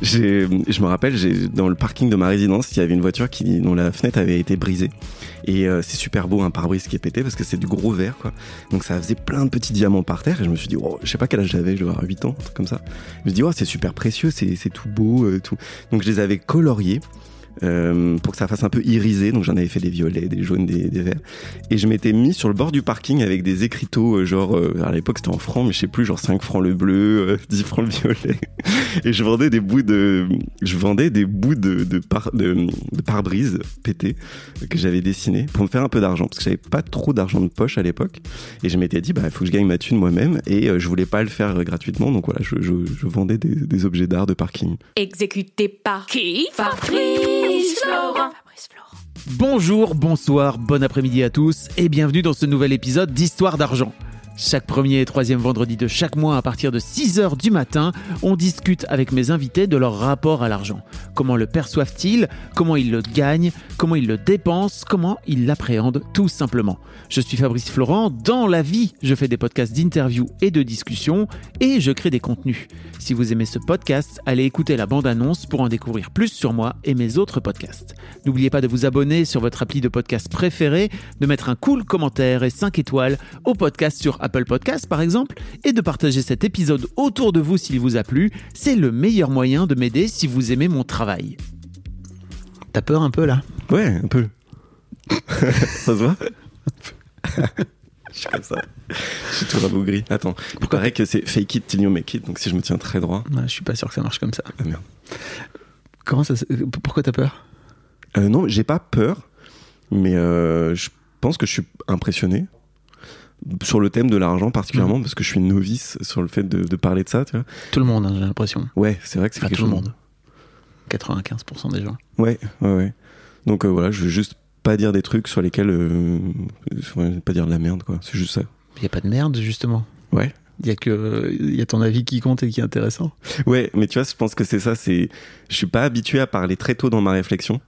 Je me rappelle, dans le parking de ma résidence, il y avait une voiture qui, dont la fenêtre avait été brisée. Et euh, c'est super beau un pare-brise qui est pété parce que c'est du gros verre, quoi. Donc ça faisait plein de petits diamants par terre. Et je me suis dit, oh, je sais pas quel âge j'avais, je devais avoir 8 ans, un truc comme ça. Je me suis dit, oh, c'est super précieux, c'est c'est tout beau, euh, tout. Donc je les avais coloriés. Euh, pour que ça fasse un peu irisé, donc j'en avais fait des violets, des jaunes, des, verts. Et je m'étais mis sur le bord du parking avec des écriteaux, euh, genre, euh, à l'époque c'était en francs, mais je sais plus, genre 5 francs le bleu, euh, 10 francs le violet. Et je vendais des bouts de, je vendais des bouts de, de, de, pare-brise pétés que j'avais dessinés pour me faire un peu d'argent, parce que j'avais pas trop d'argent de poche à l'époque. Et je m'étais dit, bah, il faut que je gagne ma thune moi-même, et je voulais pas le faire gratuitement, donc voilà, je, vendais des, des objets d'art de parking. Exécuté par qui? Fabrice Florent. Bonjour, bonsoir, bon après-midi à tous et bienvenue dans ce nouvel épisode d'Histoire d'argent. Chaque premier et troisième vendredi de chaque mois à partir de 6h du matin, on discute avec mes invités de leur rapport à l'argent. Comment le perçoivent-ils? Comment ils le gagnent? Comment ils le dépensent? Comment ils l'appréhendent? Tout simplement Je suis Fabrice Florent, dans la vie, je fais des podcasts d'interviews et de discussions et je crée des contenus. Si vous aimez ce podcast, allez écouter la bande-annonce pour en découvrir plus sur moi et mes autres podcasts. N'oubliez pas de vous abonner sur votre appli de podcast préféré, de mettre un cool commentaire et 5 étoiles au podcast sur Podcasts par exemple, et de partager cet épisode autour de vous s'il vous a plu. C'est le meilleur moyen de m'aider si vous aimez mon travail. T'as peur un peu là? Ouais, un peu. ça se voit? Je suis comme ça. Je suis tout rabougri. Attends, il paraît que c'est fake it till you make it, donc si je me tiens très droit. Ouais, Je suis pas sûr que ça marche comme ça. Ah merde. Comment ça Pourquoi t'as peur? Euh, non, j'ai pas peur, mais euh, je pense que je suis impressionné sur le thème de l'argent particulièrement parce que je suis novice sur le fait de, de parler de ça. Tu vois. Tout le monde, hein, j'ai l'impression. Ouais, c'est vrai que c'est Enfin, tout le monde. 95% des gens. Ouais, ouais, ouais. Donc euh, voilà, je veux juste pas dire des trucs sur lesquels, euh, pas dire de la merde quoi. C'est juste ça. Il y a pas de merde justement. Ouais. Il y a que il y a ton avis qui compte et qui est intéressant. Ouais, mais tu vois, je pense que c'est ça. C'est, je suis pas habitué à parler très tôt dans ma réflexion.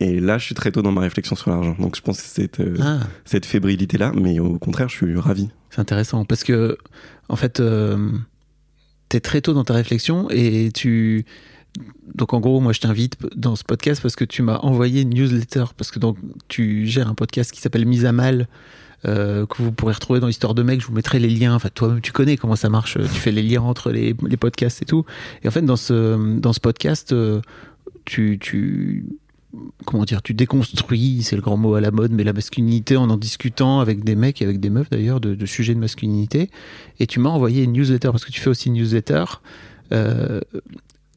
Et là, je suis très tôt dans ma réflexion sur l'argent. Donc, je pense que c'est cette, euh, Ah, cette fébrilité-là. Mais au contraire, je suis ravi. c'est intéressant parce que en fait euh, t'es très tôt dans ta réflexion et tu donc en gros moi je t'invite dans ce podcast parce que tu m'as envoyé une newsletter parce que donc tu gères un podcast qui s'appelle Mise à mal euh, que vous pourrez retrouver dans l'histoire de mec je vous mettrai les liens enfin toi-même tu connais comment ça marche tu fais les liens entre les, les podcasts et tout et en fait dans ce dans ce podcast euh, tu tu comment dire tu déconstruis c'est le grand mot à la mode mais la masculinité en en discutant avec des mecs et avec des meufs d'ailleurs de, de sujets de masculinité et tu m'as envoyé une newsletter parce que tu fais aussi une newsletter euh,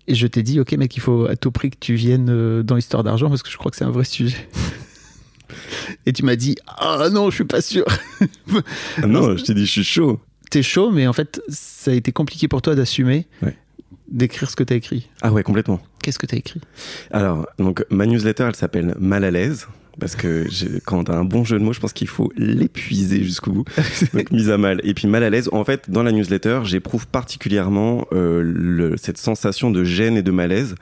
et je t'ai dit, ok mec, il faut à tout prix que tu viennes euh, dans l'histoire d'argent parce que je crois que c'est un vrai sujet. et tu m'as dit, ah non, je suis pas sûr. Ah non, je t'ai dit, je suis chaud. T'es chaud, mais en fait, ça a été compliqué pour toi d'assumer, Ouais. d'écrire ce que t'as écrit. Ah ouais, complètement. Qu'est-ce que t'as écrit? Alors, donc, ma newsletter, elle s'appelle Mal à l'aise. Parce que j'ai- quand t'as un bon jeu de mots, je pense qu'il faut l'épuiser jusqu'au bout. Donc, mise à mal. Et puis, mal à l'aise. En fait, dans la newsletter, j'éprouve particulièrement euh, le- cette sensation de gêne et de malaise.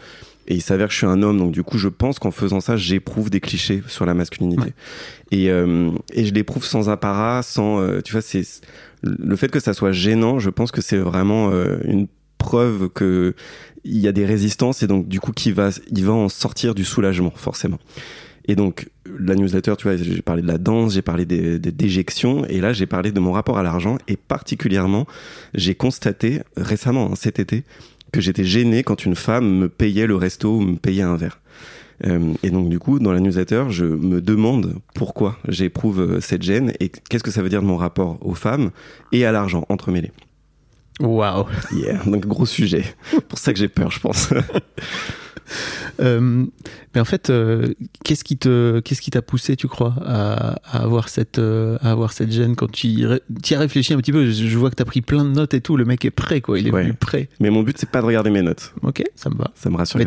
Et il s'avère que je suis un homme, donc du coup, je pense qu'en faisant ça, j'éprouve des clichés sur la masculinité. Ouais. Et, euh, et je l'éprouve sans apparat, sans. euh, tu vois, c'est le fait que ça soit gênant. Je pense que c'est vraiment euh, une preuve que il y a des résistances et donc du coup, qui va, il va en sortir du soulagement, forcément. Et donc, la newsletter, tu vois, j'ai parlé de la danse, j'ai parlé des, des déjections, et là, j'ai parlé de mon rapport à l'argent, et particulièrement, j'ai constaté récemment, hein, cet été, que j'étais gêné quand une femme me payait le resto ou me payait un verre. Euh, et donc, du coup, dans la newsletter, je me demande pourquoi j'éprouve euh, cette gêne et qu'est-ce que ça veut dire de mon rapport aux femmes et à l'argent entremêlés. Waouh Yeah, donc gros sujet. Pour ça que j'ai peur, je pense. Euh, mais en fait, euh, qu'est-ce qui te, qu'est-ce qui t'a poussé, tu crois, à, à avoir cette, euh, à avoir cette gêne quand tu y, ré- tu y as réfléchi un petit peu Je, je vois que t'as pris plein de notes et tout. Le mec est prêt, quoi. Il est Ouais. venu prêt. Mais mon but, c'est pas de regarder mes notes. Ok, ça me va. Ça me rassure. Mais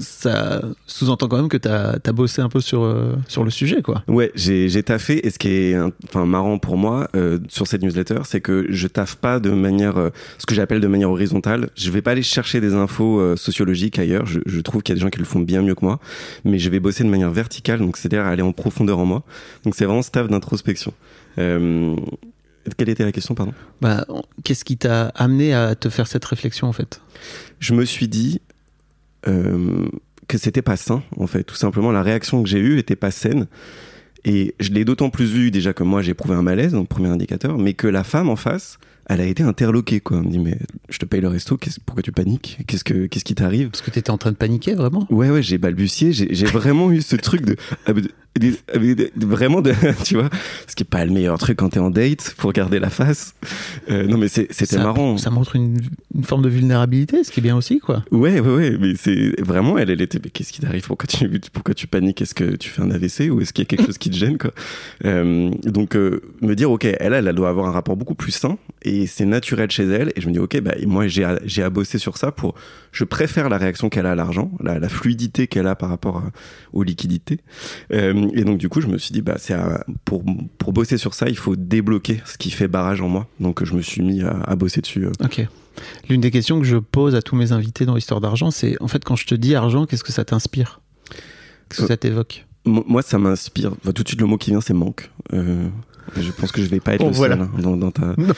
ça sous-entend quand même que t'as, as bossé un peu sur, sur le sujet, quoi. Ouais, j'ai taffé et ce qui est enfin marrant pour moi sur cette newsletter, c'est que je taffe pas de manière ce que j'appelle de manière horizontale. Je vais pas aller chercher des infos sociologiques ailleurs. Je, je trouve qu'il y a des gens qui le font bien mieux que moi, mais je vais bosser de manière verticale, donc c'est-à-dire aller en profondeur en moi. Donc c'est vraiment ce taf d'introspection. Euh, quelle était la question, pardon? Bah, qu'est-ce qui t'a amené à te faire cette réflexion, en fait? Je me suis dit euh, que c'était pas sain, en fait. Tout simplement, la réaction que j'ai eue était pas saine. Et je l'ai d'autant plus vu déjà que moi j'ai éprouvé un malaise, donc premier indicateur, mais que la femme en face, elle a été interloquée quoi. Elle me dit mais je te paye le resto, pourquoi tu paniques? Qu'est-ce que qu'est-ce qui t'arrive? Parce que t'étais en train de paniquer, vraiment? Ouais ouais, j'ai balbutié, j'ai vraiment eu ce truc de, ah, de- vraiment de tu vois, ce qui est pas le meilleur truc quand t'es en date pour garder la face. Euh, non mais c'était marrant. Ça montre une, une forme de vulnérabilité, ce qui est bien aussi, quoi. Ouais, ouais, ouais, mais c'est vraiment, elle, elle était, mais qu'est-ce qui t'arrive? Pourquoi tu, pourquoi tu paniques? Est-ce que tu fais un AVC ou est-ce qu'il y a quelque chose qui te gêne, quoi? Euh, Donc, euh, me dire, ok, elle, elle, elle doit avoir un rapport beaucoup plus sain et c'est naturel chez elle. Et je me dis, ok, bah, moi, j'ai à, j'ai à bosser sur ça pour. Je préfère la réaction qu'elle a à l'argent, la, la fluidité qu'elle a par rapport à- aux liquidités. Euh, et donc, du coup, je me suis dit, bah, c'est à- pour, pour bosser sur ça, il faut débloquer ce qui fait barrage en moi. Donc, je me suis mis à, à bosser dessus. euh. Ok. L'une des questions que je pose à tous mes invités dans l'histoire d'argent, c'est en fait quand je te dis argent, qu'est-ce que ça t'inspire? Qu'est-ce que Euh, ça t'évoque? Mo- Moi, ça m'inspire. Enfin, tout de suite, le mot qui vient, c'est manque. Euh, je pense que je vais pas être Bon, le voilà. seul hein, dans, dans ta. Non,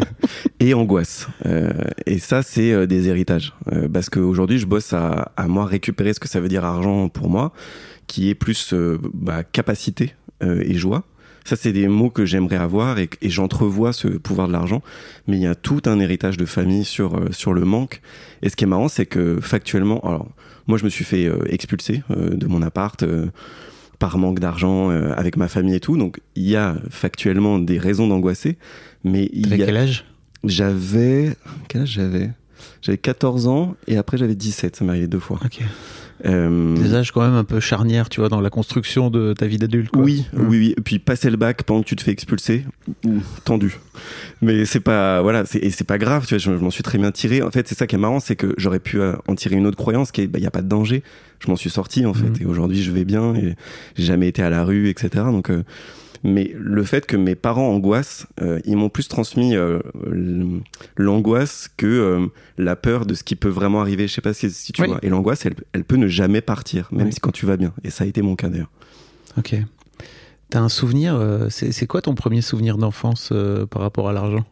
Et angoisse. Euh, et ça, c'est euh, des héritages. Euh, parce qu'aujourd'hui, je bosse à, à moi récupérer ce que ça veut dire argent pour moi, qui est plus bah, capacité et joie. Ça, c'est des mots que j'aimerais avoir et, et j'entrevois ce pouvoir de l'argent. Mais il y a tout un héritage de famille sur, sur le manque. Et ce qui est marrant, c'est que factuellement, alors, moi, je me suis fait expulser de mon appart. Par manque d'argent euh, avec ma famille et tout. Donc il y a factuellement des raisons d'angoisser, mais il y a... quel âge? J'avais quel âge j'avais? J'avais 14 ans et après j'avais 17, ça m'est arrivé deux fois. Ok. Euh, Des âges quand même un peu charnières, tu vois, dans la construction de ta vie d'adulte. quoi. oui, oui, oui. Et puis passer le bac pendant que tu te fais expulser, ouh, tendu. Mais c'est pas, voilà, et c'est pas grave, tu vois, je, je m'en suis très bien tiré. En fait, c'est ça qui est marrant, c'est que j'aurais pu euh, en tirer une autre croyance qui est, bah, y a pas de danger. Je m'en suis sorti, en fait. Mhm. Et aujourd'hui, je vais bien et j'ai jamais été à la rue, etc. Donc, euh, mais le fait que mes parents angoissent, euh, ils m'ont plus transmis euh, l'angoisse que euh, la peur de ce qui peut vraiment arriver. Je sais pas si, si tu Oui. vois. Et l'angoisse, elle, elle peut ne jamais partir, même Oui. si quand tu vas bien. Et ça a été mon cas d'ailleurs. Ok. T'as un souvenir C'est quoi ton premier souvenir d'enfance par rapport à l'argent?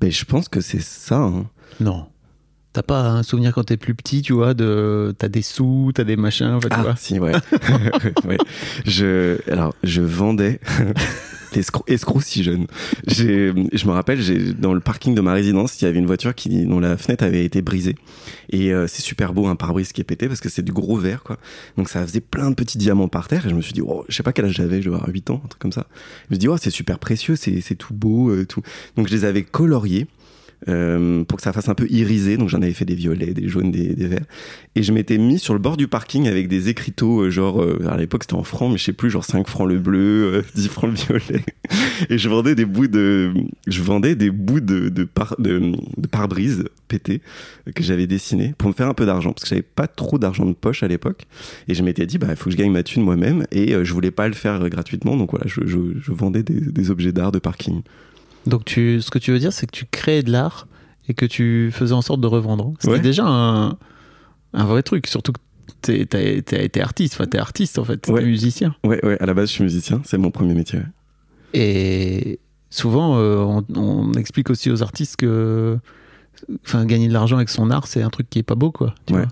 Ben, je pense que c'est ça. hein. Non. T'as pas un souvenir quand t'es plus petit, tu vois, de t'as des sous, t'as des machins, en fait, tu Ah, vois si, ouais. ouais. Je, alors, je vendais l'escroc, escroc si jeune. Je me rappelle, j'ai, dans le parking de ma résidence, il y avait une voiture qui, dont la fenêtre avait été brisée. Et euh, c'est super beau, un pare-brise qui est pété parce que c'est du gros verre, quoi. Donc ça faisait plein de petits diamants par terre. Et je me suis dit, oh, je sais pas quel âge j'avais, je devais avoir 8 ans, un truc comme ça. Je me suis dit, oh, c'est super précieux, c'est, c'est tout beau, euh, tout. Donc je les avais coloriés. Euh, pour que ça fasse un peu irisé, donc j'en avais fait des violets, des jaunes, des, verts. Et je m'étais mis sur le bord du parking avec des écriteaux, euh, genre, euh, à l'époque c'était en francs, mais je sais plus, genre 5 francs le bleu, euh, 10 francs le violet. Et je vendais des bouts de, je vendais des bouts de, de, par, de, de pare-brise pétés que j'avais dessinés pour me faire un peu d'argent, parce que j'avais pas trop d'argent de poche à l'époque. Et je m'étais dit, bah, il faut que je gagne ma thune moi-même, et je voulais pas le faire gratuitement, donc voilà, je, vendais des objets d'art de parking. Donc tu, ce que tu veux dire, c'est que tu créais de l'art et que tu faisais en sorte de revendre. C'était Ouais. déjà un, un vrai truc, surtout que t'es- t'as t'as été artiste, enfin t'es artiste en fait, t'es Ouais. musicien. Ouais, ouais, à la base je suis musicien, c'est mon premier métier. Et souvent, euh, on, on explique aussi aux artistes que enfin, gagner de l'argent avec son art, c'est un truc qui est pas beau, quoi. tu vois.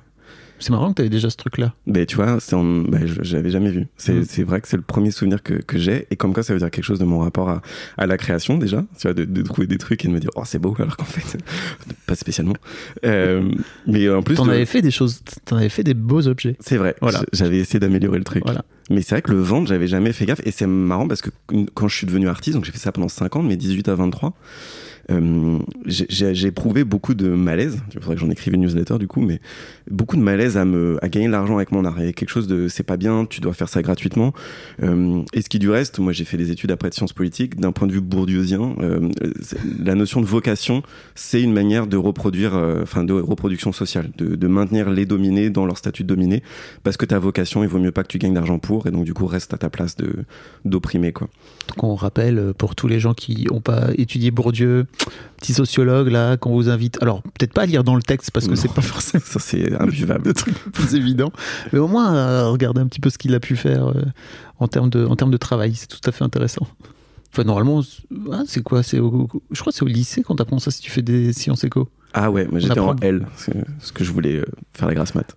C'est marrant que tu avais déjà ce truc-là. Ben, tu vois, c'est en... ben, l'avais jamais vu. C'est, Mm. c'est vrai que c'est le premier souvenir que, que j'ai. Et comme quoi, ça veut dire quelque chose de mon rapport à, à la création, déjà. Tu vois, de, de trouver des trucs et de me dire, oh, c'est beau, alors qu'en fait, pas spécialement. Euh, mais en plus, T'en de- avais fait des choses, t'en avais fait des beaux objets. c'est vrai. Voilà. J'avais essayé d'améliorer le truc. Voilà. Mais c'est vrai que le vendre, j'avais jamais fait gaffe. Et c'est marrant parce que quand je suis devenu artiste, donc j'ai fait ça pendant 5 ans, de mes 18 à 23, euh, j'ai- éprouvé beaucoup de malaise. Il faudrait que j'en écrive une newsletter du coup, mais beaucoup de malaise à me à gagner de l'argent avec mon art. A quelque chose de c'est pas bien, tu dois faire ça gratuitement. Euh, et ce qui du reste, moi j'ai fait des études après de sciences politiques. D'un point de vue bourdieusien, euh, la notion de vocation, c'est une manière de reproduire, euh, enfin de reproduction sociale, de, de maintenir les dominés dans leur statut de dominé, parce que ta vocation, il vaut mieux pas que tu gagnes d'argent pour, et donc du coup reste à ta place de d'opprimé quoi. Donc on rappelle euh, pour tous les gens qui n'ont pas étudié Bourdieu, petit sociologue là, qu'on vous invite. Alors peut-être pas à lire dans le texte parce que c'est pas forcément Ça c'est imbuvable. le truc le plus évident, mais au moins euh, regarder un petit peu ce qu'il a pu faire euh, en termes de en termes de travail, c'est tout à fait intéressant. Enfin normalement, c'est- ah, c'est quoi C'est au- je crois que c'est au lycée quand t'apprends ça si tu fais des sciences éco. Ah ouais, moi j'étais en. L, c'est ce que je voulais faire la grasse mat.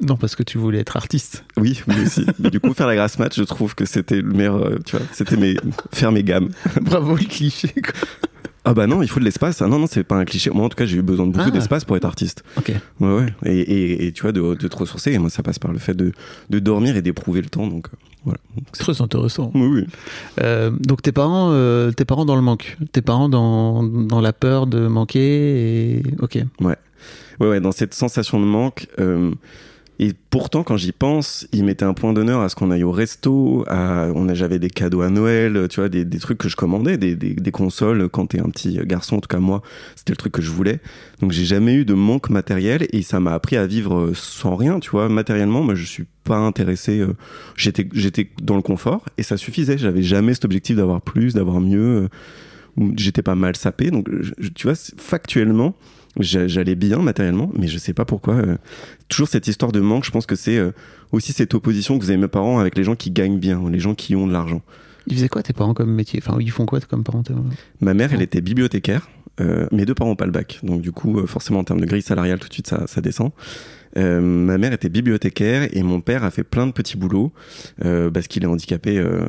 Non parce que tu voulais être artiste. Oui, oui aussi. Mais du coup, faire la grasse mat, je trouve que c'était le meilleur, euh, tu vois, c'était mes, faire mes gammes. Bravo le cliché. quoi. Ah bah non, il faut de l'espace. Ah non, non, c'est pas un cliché. Moi, en tout cas, j'ai eu besoin de beaucoup Ah. d'espace pour être artiste. Ok. Ouais, ouais. Et, et, et tu vois, de, de te ressourcer. Et moi, ça passe par le fait de, de dormir et d'éprouver le temps. Donc, euh, voilà. Très intéressant. Oui, oui. Euh, donc tes parents, euh, tes parents dans le manque, tes parents dans, dans la peur de manquer et ok. Ouais, ouais, dans cette sensation de manque. euh, et pourtant, quand j'y pense, ils mettaient un point d'honneur à ce qu'on aille au resto. On j'avais des cadeaux à Noël, tu vois, des, trucs que je commandais, des, consoles. Quand t'es un petit garçon, en tout cas moi, c'était le truc que je voulais. Donc j'ai jamais eu de manque matériel et ça m'a appris à vivre sans rien, tu vois. Matériellement, moi, je suis pas intéressé. euh, J'étais, j'étais dans le confort et ça suffisait. J'avais jamais cet objectif d'avoir plus, d'avoir mieux. euh, J'étais pas mal sapé. Donc, tu vois, factuellement, j'allais bien matériellement, mais je sais pas pourquoi. euh, toujours cette histoire de manque, je pense que c'est euh, aussi cette opposition que vous avez mes parents avec les gens qui gagnent bien, les gens qui ont de l'argent. Ils faisaient quoi tes parents comme métier? Enfin ils font quoi comme parents Ma mère, elle était bibliothécaire. Euh, mes deux parents n'ont pas le bac, donc du coup, euh, forcément en termes de grille salariale, tout de suite, ça, ça descend. Euh, ma mère était bibliothécaire et mon père a fait plein de petits boulots euh, parce qu'il est handicapé euh,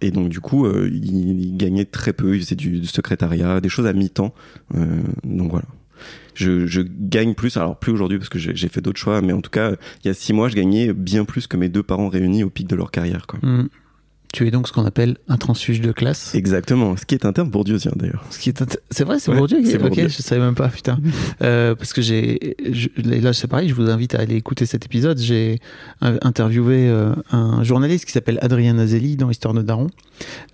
et donc du coup, euh, il, il gagnait très peu. Il faisait du, du secrétariat, des choses à mi-temps. Euh, donc voilà. Je, je gagne plus, alors plus aujourd'hui parce que j'ai fait d'autres choix, mais en tout cas, il y a six mois, je gagnais bien plus que mes deux parents réunis au pic de leur carrière. Quoi. Hmm. Tu es donc ce qu'on appelle un transfuge de classe. Exactement, ce qui est un terme bourdieusien d'ailleurs. Ce qui est c'est vrai, c'est Ouais, Bourdieu. qui- c'est Ok, Bourdieu. je savais même pas, putain. Euh, parce que j'ai, là c'est pareil, je vous invite à aller écouter cet épisode. J'ai euh, interviewé euh, un journaliste qui s'appelle Adrien Azelli dans Histoire de Daron,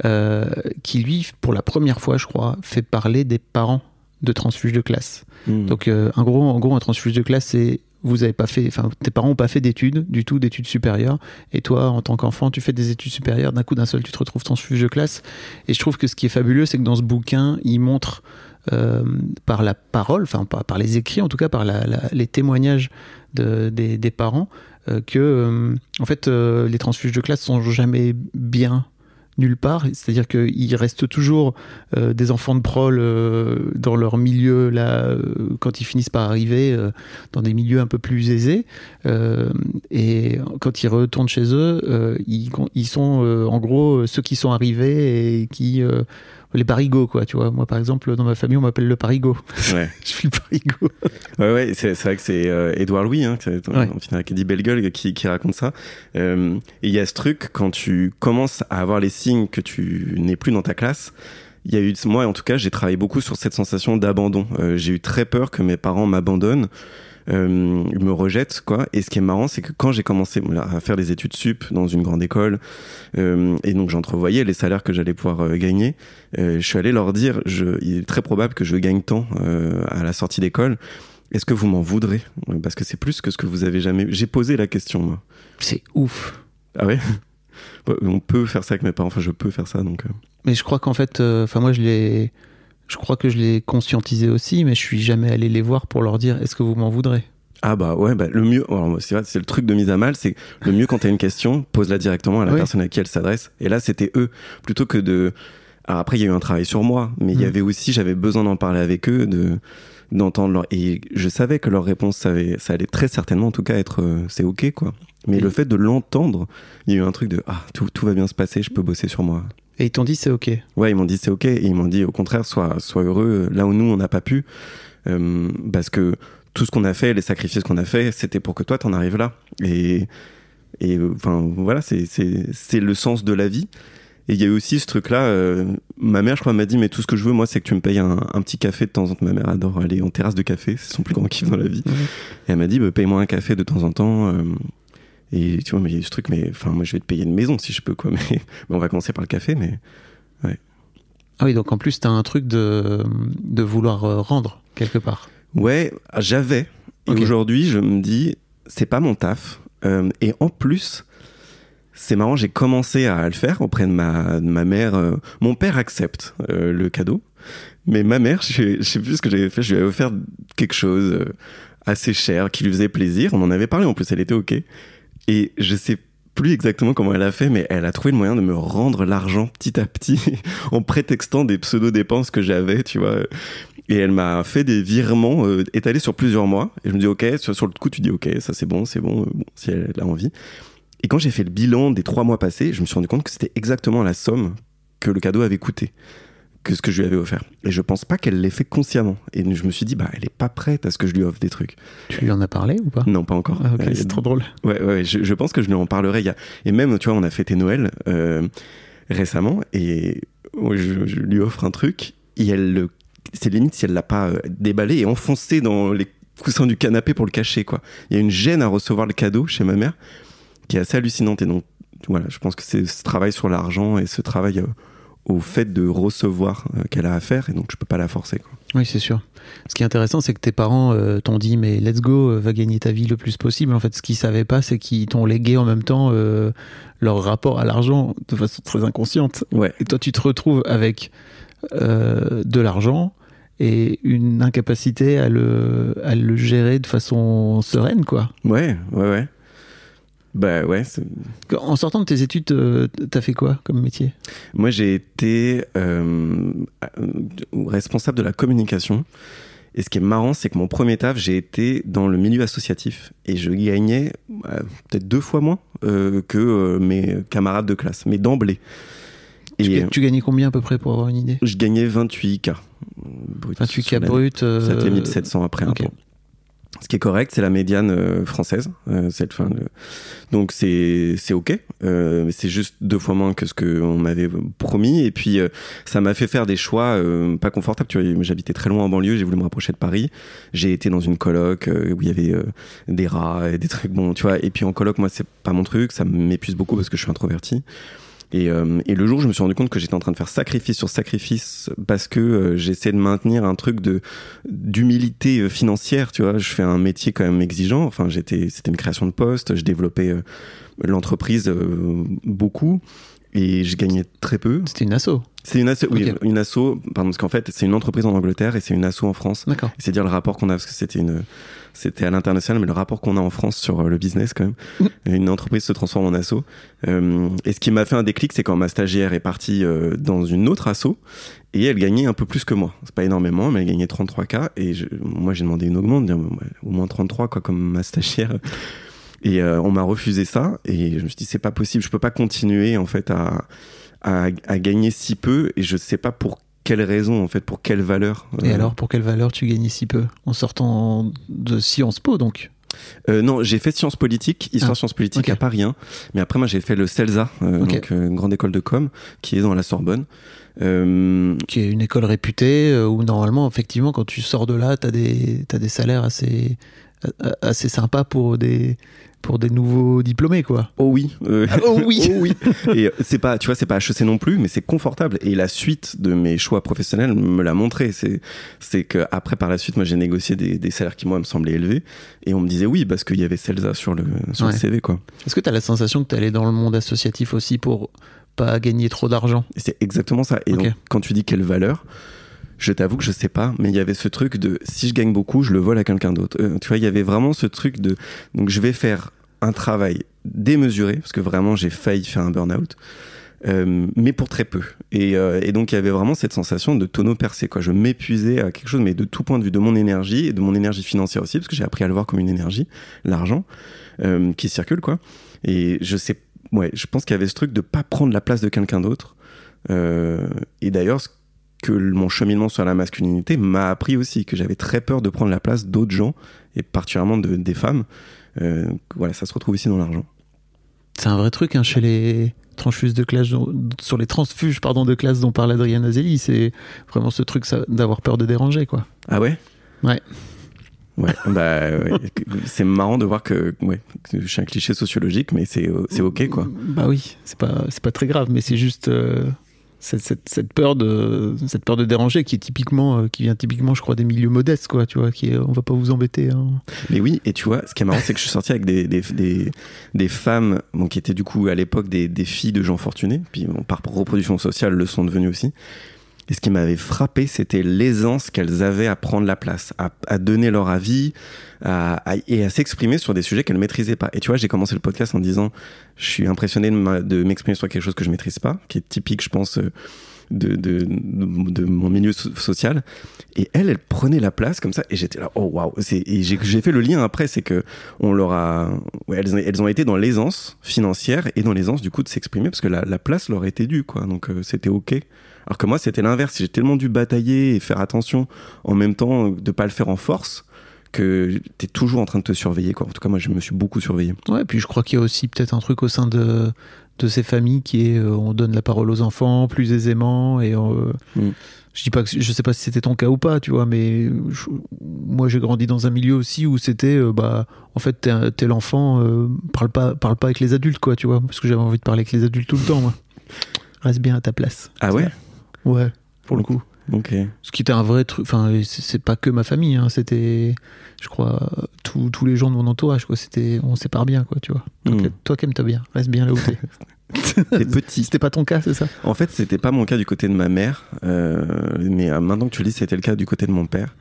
euh, qui lui, pour la première fois, je crois, fait parler des parents de transfuges de classe. Hmm. Donc, euh, en gros, en gros, un transfuge de classe, c'est vous avez pas fait, enfin, tes parents ont pas fait d'études, du tout, d'études supérieures, et toi, en tant qu'enfant, tu fais des études supérieures, d'un coup, d'un seul, tu te retrouves transfuge de classe. Et je trouve que ce qui est fabuleux, c'est que dans ce bouquin, il montre euh, par la parole, enfin, par, par les écrits, en tout cas, par la- la- les témoignages de, des, des parents, euh, que, euh, en fait, euh, les transfuges de classe sont jamais bien nulle part, c'est-à-dire qu'ils restent toujours euh, des enfants de prol euh, dans leur milieu là euh, quand ils finissent par arriver dans des milieux un peu plus aisés. Et quand ils retournent chez eux ils, sont en gros ceux qui sont arrivés et qui les parigots quoi tu vois moi par exemple dans ma famille on m'appelle le parigot Ouais. je suis le parigot Ouais, ouais, c'est vrai que c'est euh, Édouard Louis, hein, qui, Ouais. Gueule, qui, qui raconte ça. Euh, et il y a ce truc, quand tu commences à avoir les signes que tu n'es plus dans ta classe, il y a eu, moi en tout cas, j'ai travaillé beaucoup sur cette sensation d'abandon. Euh, j'ai eu très peur que mes parents m'abandonnent. Euh, ils me rejettent quoi et ce qui est marrant c'est que quand j'ai commencé à faire des études sup dans une grande école euh, et donc j'entrevoyais les salaires que j'allais pouvoir euh, gagner euh, je suis allé leur dire je, il est très probable que je gagne tant à la sortie d'école est-ce que vous m'en voudrez? Parce que c'est plus que ce que vous avez jamais. J'ai posé la question, moi. c'est ouf Ah ouais? On peut faire ça avec mes parents. Enfin, je peux faire ça, donc. mais je crois qu'en fait euh, enfin moi je l'ai je crois que je l'ai conscientisé aussi mais je suis jamais allé les voir pour leur dire est-ce que vous m'en voudrez? Ah bah ouais, bah le mieux. c'est le truc de mise à mal. C'est le mieux quand t'as une question, pose-la directement à la Oui. personne à qui elle s'adresse. Et là, c'était eux, plutôt que de. Alors après, il y a eu un travail sur moi, mais il y Mm. avait aussi, j'avais besoin d'en parler avec eux, de d'entendre leur. Et je savais que leur réponse, ça, avait- ça allait très certainement, en tout cas, être euh, c'est ok quoi. Mais Et- le fait de l'entendre, il y a eu un truc de ah tout, tout va bien se passer, je peux bosser sur moi. Et ils t'ont dit c'est ok Ouais, ils m'ont dit c'est ok et ils m'ont dit au contraire sois sois heureux là où nous on n'a pas pu Euh, parce que tout ce qu'on a fait, les sacrifices qu'on a fait, c'était pour que toi t'en arrives là et et euh, enfin voilà c'est le sens de la vie Et il y a eu aussi ce truc-là. euh, ma mère, je crois, m'a dit mais tout ce que je veux, moi, c'est que tu me payes un, un petit café de temps en temps. Ma mère adore aller en terrasse de café, c'est son plus grand kiff dans la vie. Ouais. Et elle m'a dit bah, paye-moi un café de temps en temps. euh, et tu vois, mais il y a eu ce truc, mais enfin, moi, je vais te payer une maison si je peux, quoi. Mais, mais on va commencer par le café, mais Ah oui, donc en plus, t'as un truc de, de vouloir euh, rendre quelque part. Ouais, j'avais. Et aujourd'hui, je me dis, c'est pas mon taf. Euh, et en plus, c'est marrant, j'ai commencé à le faire auprès de ma, de ma mère. Euh, mon père accepte euh, le cadeau. Mais ma mère, je, je sais plus ce que j'avais fait. Je lui avais offert quelque chose assez cher qui lui faisait plaisir. On en avait parlé en plus, elle était OK. Et je sais plus exactement comment elle a fait, mais elle a trouvé le moyen de me rendre l'argent petit à petit en prétextant des pseudo-dépenses que j'avais, tu vois. Et elle m'a fait des virements euh, étalés sur plusieurs mois. Et je me dis, OK, sur, le coup, tu dis, OK, ça c'est bon, c'est bon, euh, bon, si elle a envie. Et quand j'ai fait le bilan des trois mois passés, je me suis rendu compte que c'était exactement la somme que le cadeau avait coûté, que ce que je lui avais offert. Et je pense pas qu'elle l'ait fait consciemment. Et je me suis dit, bah, elle est pas prête à ce que je lui offre des trucs. Tu lui en as parlé ou pas? Non, pas encore. Ah, Euh, c'est trop drôle. Ouais, ouais, je, je pense que je lui en parlerai. Y a... Et même, tu vois, on a fêté Noël euh, récemment et je, je lui offre un truc et elle le. C'est limite si elle l'a pas euh, déballé et enfoncé dans les coussins du canapé pour le cacher, quoi. Il y a une gêne à recevoir le cadeau chez ma mère qui est assez hallucinante et donc, voilà, je pense que c'est ce travail sur l'argent et ce travail au fait de recevoir euh, qu'elle a à faire et donc je peux pas la forcer, quoi. Oui, c'est sûr. Ce qui est intéressant, c'est que tes parents euh, t'ont dit, mais let's go, euh, va gagner ta vie le plus possible. En fait, ce qu'ils savaient pas, c'est qu'ils t'ont légué en même temps leur rapport à l'argent de façon très inconsciente. Ouais. Et toi, tu te retrouves avec de l'argent et une incapacité à le, à le gérer de façon sereine, quoi. Ouais, ouais, ouais. Bah ouais, En sortant de tes études, euh, t'as fait quoi comme métier? Moi, j'ai été euh, responsable de la communication. Et ce qui est marrant, c'est que mon premier taf, j'ai été dans le milieu associatif. Et je gagnais euh, peut-être deux fois moins euh, que mes camarades de classe, mais d'emblée. tu, Et tu gagnais combien à peu près pour avoir une idée? je gagnais 28K. brut 28 sur cas l'année. brut. euh, Ça fait 1700 après ok. impôt. Ce qui est correct, c'est la médiane euh, française. Euh, c'est le- enfin, le- Donc c'est c'est ok. Euh, c'est juste deux fois moins que ce qu'on m'avait promis. Et puis euh, ça m'a fait faire des choix euh, pas confortables. J'habitais très loin en banlieue. J'ai voulu me rapprocher de Paris. J'ai été dans une coloc euh, où il y avait des rats et des trucs. Bon, tu vois. Et puis en coloc, moi, c'est pas mon truc. Ça m'épuise beaucoup parce que je suis introverti. Et, euh, et le jour, je me suis rendu compte que j'étais en train de faire sacrifice sur sacrifice parce que euh, j'essaie de maintenir un truc de d'humilité euh, financière. Tu vois, je fais un métier quand même exigeant. Enfin, j'étais, c'était une création de poste. Je développais euh, l'entreprise euh, beaucoup et je gagnais très peu. C'était une asso. C'est une asso, oui, une asso, pardon, parce qu'en fait, c'est une entreprise en Angleterre et c'est une asso en France. D'accord. C'est dire le rapport qu'on a, parce que c'était une, c'était à l'international, mais le rapport qu'on a en France sur euh, le business quand même. Une entreprise se transforme en asso. Euh, et ce qui m'a fait un déclic, c'est quand ma stagiaire est partie euh, dans une autre asso et elle gagnait un peu plus que moi. C'est pas énormément, mais elle gagnait 33K et je- moi j'ai demandé une augmente, dire, au moins 33 quoi, comme ma stagiaire. Et euh, on m'a refusé ça et je me suis dit c'est pas possible, je peux pas continuer en fait à, à, à gagner si peu et je sais pas pour quelle raison en fait, pour quelle valeur. Et Euh, alors, pour quelle valeur tu gagnais si peu En sortant de Sciences Po, donc? Euh, non, j'ai fait sciences politiques, histoire Ah, sciences politiques à Paris 1. Mais après, moi, j'ai fait le CELSA, euh, donc euh, une grande école de com, qui est dans la Sorbonne. Qui est une école réputée, où normalement, effectivement, quand tu sors de là, tu as des, t'as des salaires assez, assez sympas pour des, pour des nouveaux diplômés, quoi. oh oui. euh, Ah, oh oui. oh oui. Et euh, c'est pas, tu vois, c'est pas HEC non plus, mais c'est confortable. Et la suite de mes choix professionnels me l'a montré. C'est, c'est que après, par la suite, moi, j'ai négocié des, des salaires qui, moi, me semblaient élevés. Et on me disait oui, parce qu'il y avait CELSA sur le, sur le. CV, quoi. Est-ce que tu as la sensation que tu allé dans le monde associatif aussi pour pas gagner trop d'argent? C'est exactement ça. Et donc, quand tu dis quelle valeur, je t'avoue que je sais pas, mais il y avait ce truc de si je gagne beaucoup, je le vole à quelqu'un d'autre. Euh, tu vois, il y avait vraiment ce truc de donc je vais faire un travail démesuré parce que vraiment j'ai failli faire un burn-out. euh, mais pour très peu. Et, euh, et donc il y avait vraiment cette sensation de tonneau percé. Quoi. Je m'épuisais à quelque chose, mais de tout point de vue, de mon énergie et de mon énergie financière aussi, parce que j'ai appris à le voir comme une énergie, l'argent qui circule, quoi. Et je sais, ouais, je pense qu'il y avait ce truc de pas prendre la place de quelqu'un d'autre. Et d'ailleurs, ce que mon cheminement sur la masculinité m'a appris aussi, que j'avais très peur de prendre la place d'autres gens, et particulièrement de, des femmes. Euh, voilà, ça se retrouve ici dans l'argent. C'est un vrai truc hein, chez les transfuges de classe, sur les transfuges pardon de classe dont parle Adrien Azelli, c'est vraiment ce truc d'avoir peur de déranger quoi. Ah ouais? Ouais. Ouais, bah, ouais. c'est marrant de voir que, ouais, que je suis un cliché sociologique, mais c'est c'est ok quoi. Bah oui, c'est pas pas très grave, mais c'est juste euh, cette, cette, peur de cette peur de déranger qui est typiquement euh, qui vient typiquement je crois des milieux modestes quoi, tu vois, qui on va pas vous embêter. hein. Mais oui, et tu vois, ce qui est marrant, c'est que je suis sorti avec des, des, des, femmes bon, qui étaient du coup à l'époque des, filles de gens fortunés, puis par reproduction sociale le sont devenues aussi. Et ce qui m'avait frappé, c'était l'aisance qu'elles avaient à prendre la place, à, à donner leur avis à, à- et à s'exprimer sur des sujets qu'elles maîtrisaient pas. Et tu vois, j'ai commencé le podcast en disant, je suis impressionné de m'exprimer sur quelque chose que je maîtrise pas, qui est typique, je pense, euh, de, de, de, mon milieu so- social. Et elle, elle prenait la place comme ça, et j'étais là, oh waouh. Et j'ai fait le lien après, c'est que on leur a, ouais, elles, elles ont été dans l'aisance financière et dans l'aisance du coup de s'exprimer parce que la, la place leur était due, quoi. Donc euh, c'était ok. Alors que moi, c'était l'inverse. J'ai tellement dû batailler et faire attention en même temps de pas le faire en force que t'es toujours en train de te surveiller, quoi. En tout cas, moi, je me suis beaucoup surveillé. Ouais, puis je crois qu'il y a aussi peut-être un truc au sein de de ces familles qui est euh, on donne la parole aux enfants plus aisément et euh, Mm. je dis pas que je sais pas si c'était ton cas ou pas, tu vois, mais je- moi j'ai grandi dans un milieu aussi où c'était euh, bah en fait t'es, t'es l'enfant euh, parle pas parle pas avec les adultes quoi, tu vois, parce que j'avais envie de parler avec les adultes tout le temps moi. Reste bien à ta place. Ah ouais? Ouais, pour le coup. Ok. Ce qui était un vrai truc. Enfin, c'est pas que ma famille. hein, c'était, je crois, tous tous les gens de mon entourage. Quoi. C'était, on sépare bien, quoi. Tu vois. Toi, Mm. qui- toi qui aimes toi bien, reste bien là où t'es. T'es petit. C'était pas ton cas, c'est ça? En fait, c'était pas mon cas du côté de ma mère, euh, mais euh, maintenant que tu le dis, c'était le cas du côté de mon père.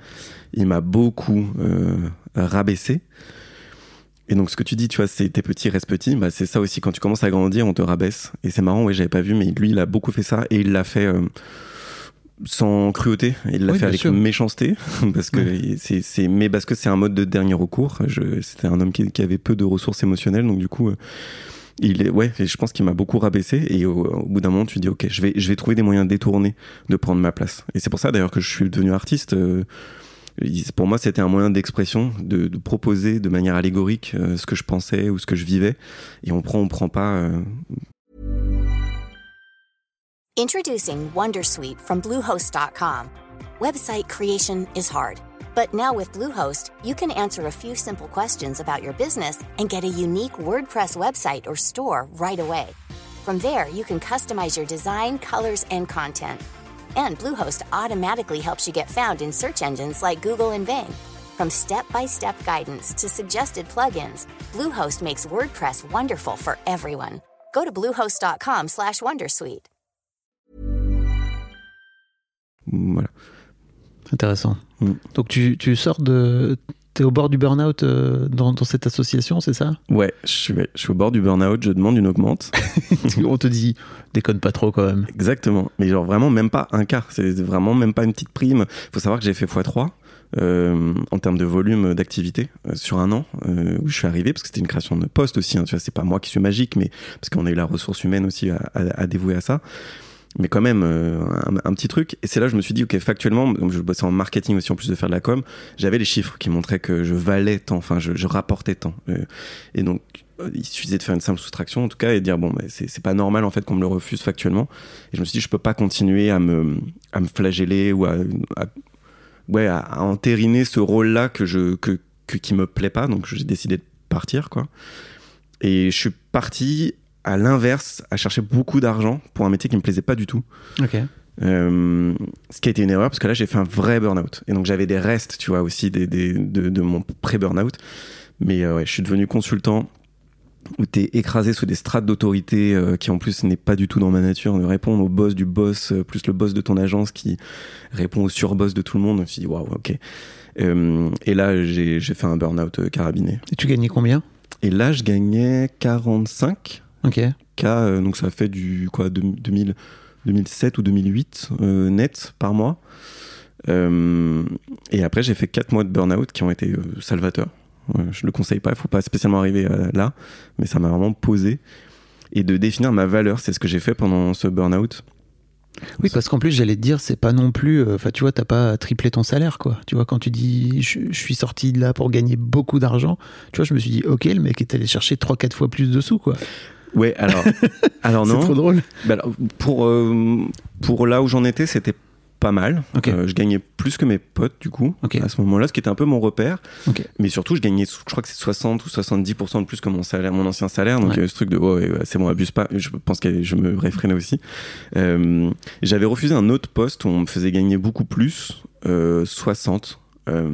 Il m'a beaucoup euh, rabaissé. Et donc, ce que tu dis, tu vois, c'est t'es petit, reste petit. Bah, c'est ça aussi. Quand tu commences à grandir, on te rabaisse. Et c'est marrant, ouais, j'avais pas vu, mais lui, il a beaucoup fait ça et il l'a fait euh, sans cruauté. Il l'a Oui, fait avec sûr. méchanceté, parce que c'est, c'est, mais parce que c'est un mode de dernier recours. Je, c'était un homme qui, qui avait peu de ressources émotionnelles, donc du coup. euh, il est, ouais, je pense qu'il m'a beaucoup rabaissé et au, au bout d'un moment tu dis ok je vais je vais trouver des moyens détournés de prendre ma place et c'est pour ça d'ailleurs que je suis devenu artiste euh, pour moi c'était un moyen d'expression de, de proposer de manière allégorique euh, ce que je pensais ou ce que je vivais et on prend on prend pas euh, Introducing Wondersuite from Bluehost.com. Website creation is hard, but now with Bluehost, you can answer a few simple questions about your business and get a unique WordPress website or store right away. From there, you can customize your design, colors, and content. And Bluehost automatically helps you get found in search engines like Google and Bing. From step-by-step guidance to suggested plugins, Bluehost makes WordPress wonderful for everyone. Go to bluehost.com/wondersuite. voilà Intéressant. Mm. Donc tu, tu sors de, t'es au bord du burn-out euh, dans, dans cette association, c'est ça? Ouais je suis ouais, je suis au bord du burn-out je demande une augmente On te dit, déconne pas trop quand même. Exactement. Mais genre vraiment même pas un quart. C'est vraiment même pas une petite prime. faut savoir que j'ai fait x3 euh, en termes de volume d'activité euh, sur un an euh, où je suis arrivé parce que c'était une création de poste aussi. Hein, tu vois, c'est pas moi qui suis magique, mais parce qu'on a eu la ressource humaine aussi à, à- à dévouer à ça. Mais quand même, euh, un, petit truc. Et c'est là que je me suis dit, ok, factuellement, comme je bossais en marketing aussi en plus de faire de la com, j'avais les chiffres qui montraient que je valais tant, enfin, je, rapportais tant. Euh, et donc, euh, il suffisait de faire une simple soustraction en tout cas et de dire bon bah, c'est pas normal en fait qu'on me le refuse factuellement et je me suis dit je peux pas continuer à me à me flageller ou à, à- ouais à entériner ce rôle là que je que, que qui me plaît pas donc j'ai décidé de partir quoi et je suis parti à l'inverse à chercher beaucoup d'argent pour un métier qui me plaisait pas du tout. Ok. euh, ce qui a été une erreur parce que là j'ai fait un vrai burn-out. Et donc j'avais des restes tu vois aussi des, des- de, de mon pré-burn-out. Mais euh, ouais, je suis devenu consultant où t'es écrasé sous des strates d'autorité euh, qui en plus n'est pas du tout dans ma nature de répondre au boss du boss euh, plus le boss de ton agence qui répond au surboss de tout le monde. Je me suis dit waouh ok. Et là j'ai fait un burn-out carabiné. Et tu gagnais combien? Et là je gagnais 45 Ok. K, euh, donc ça fait du quoi, deux- 2000, 2007 ou 2008 euh, net par mois. Euh, et après, j'ai fait 4 mois de burn-out qui ont été euh, salvateurs. Je le conseille pas, il faut pas spécialement arriver euh, là, mais ça m'a vraiment posé. Et de définir ma valeur, c'est ce que j'ai fait pendant ce burn-out. Oui, parce qu'en plus, j'allais te dire, c'est pas non plus. euh, Enfin, tu vois, t'as pas triplé ton salaire, quoi. Tu vois, quand tu dis, je, je suis sorti de là pour gagner beaucoup d'argent, tu vois, je me suis dit, ok, le mec est allé chercher 3-4 fois plus de sous, quoi. Ouais, alors, alors C'est non. trop drôle. Bah alors, pour, euh, pour là où j'en étais, c'était pas mal. Euh, je gagnais plus que mes potes, du coup, à ce moment-là, ce qui était un peu mon repère. Mais surtout, je gagnais, je crois que c'est 60 ou 70% de plus que mon salaire, mon ancien salaire. Donc, Ouais. il y avait ce truc de, oh, c'est bon, abuse pas. Je pense que je me réfrénais aussi. Euh, J'avais refusé un autre poste où on me faisait gagner beaucoup plus, euh, 60. Euh,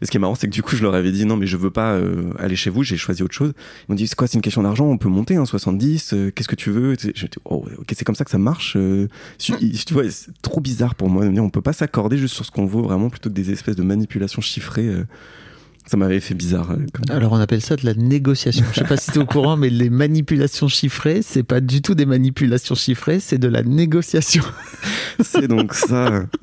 et ce qui est marrant, c'est que du coup, je leur avais dit non, mais je veux pas euh, aller chez vous, j'ai choisi autre chose. Ils m'ont dit c'est quoi, c'est une question d'argent, on peut monter, hein, 70, euh, qu'est-ce que tu veux? Dis oh, ok, c'est comme ça que ça marche. euh, si- tu vois, c'est trop bizarre pour moi de me dire on peut pas s'accorder juste sur ce qu'on vaut vraiment plutôt que des espèces de manipulations chiffrées. Ça m'avait fait bizarre. comme- Alors on appelle ça de la négociation. Je sais pas si tu es au courant, mais les manipulations chiffrées, c'est pas du tout des manipulations chiffrées, c'est de la négociation. C'est donc ça.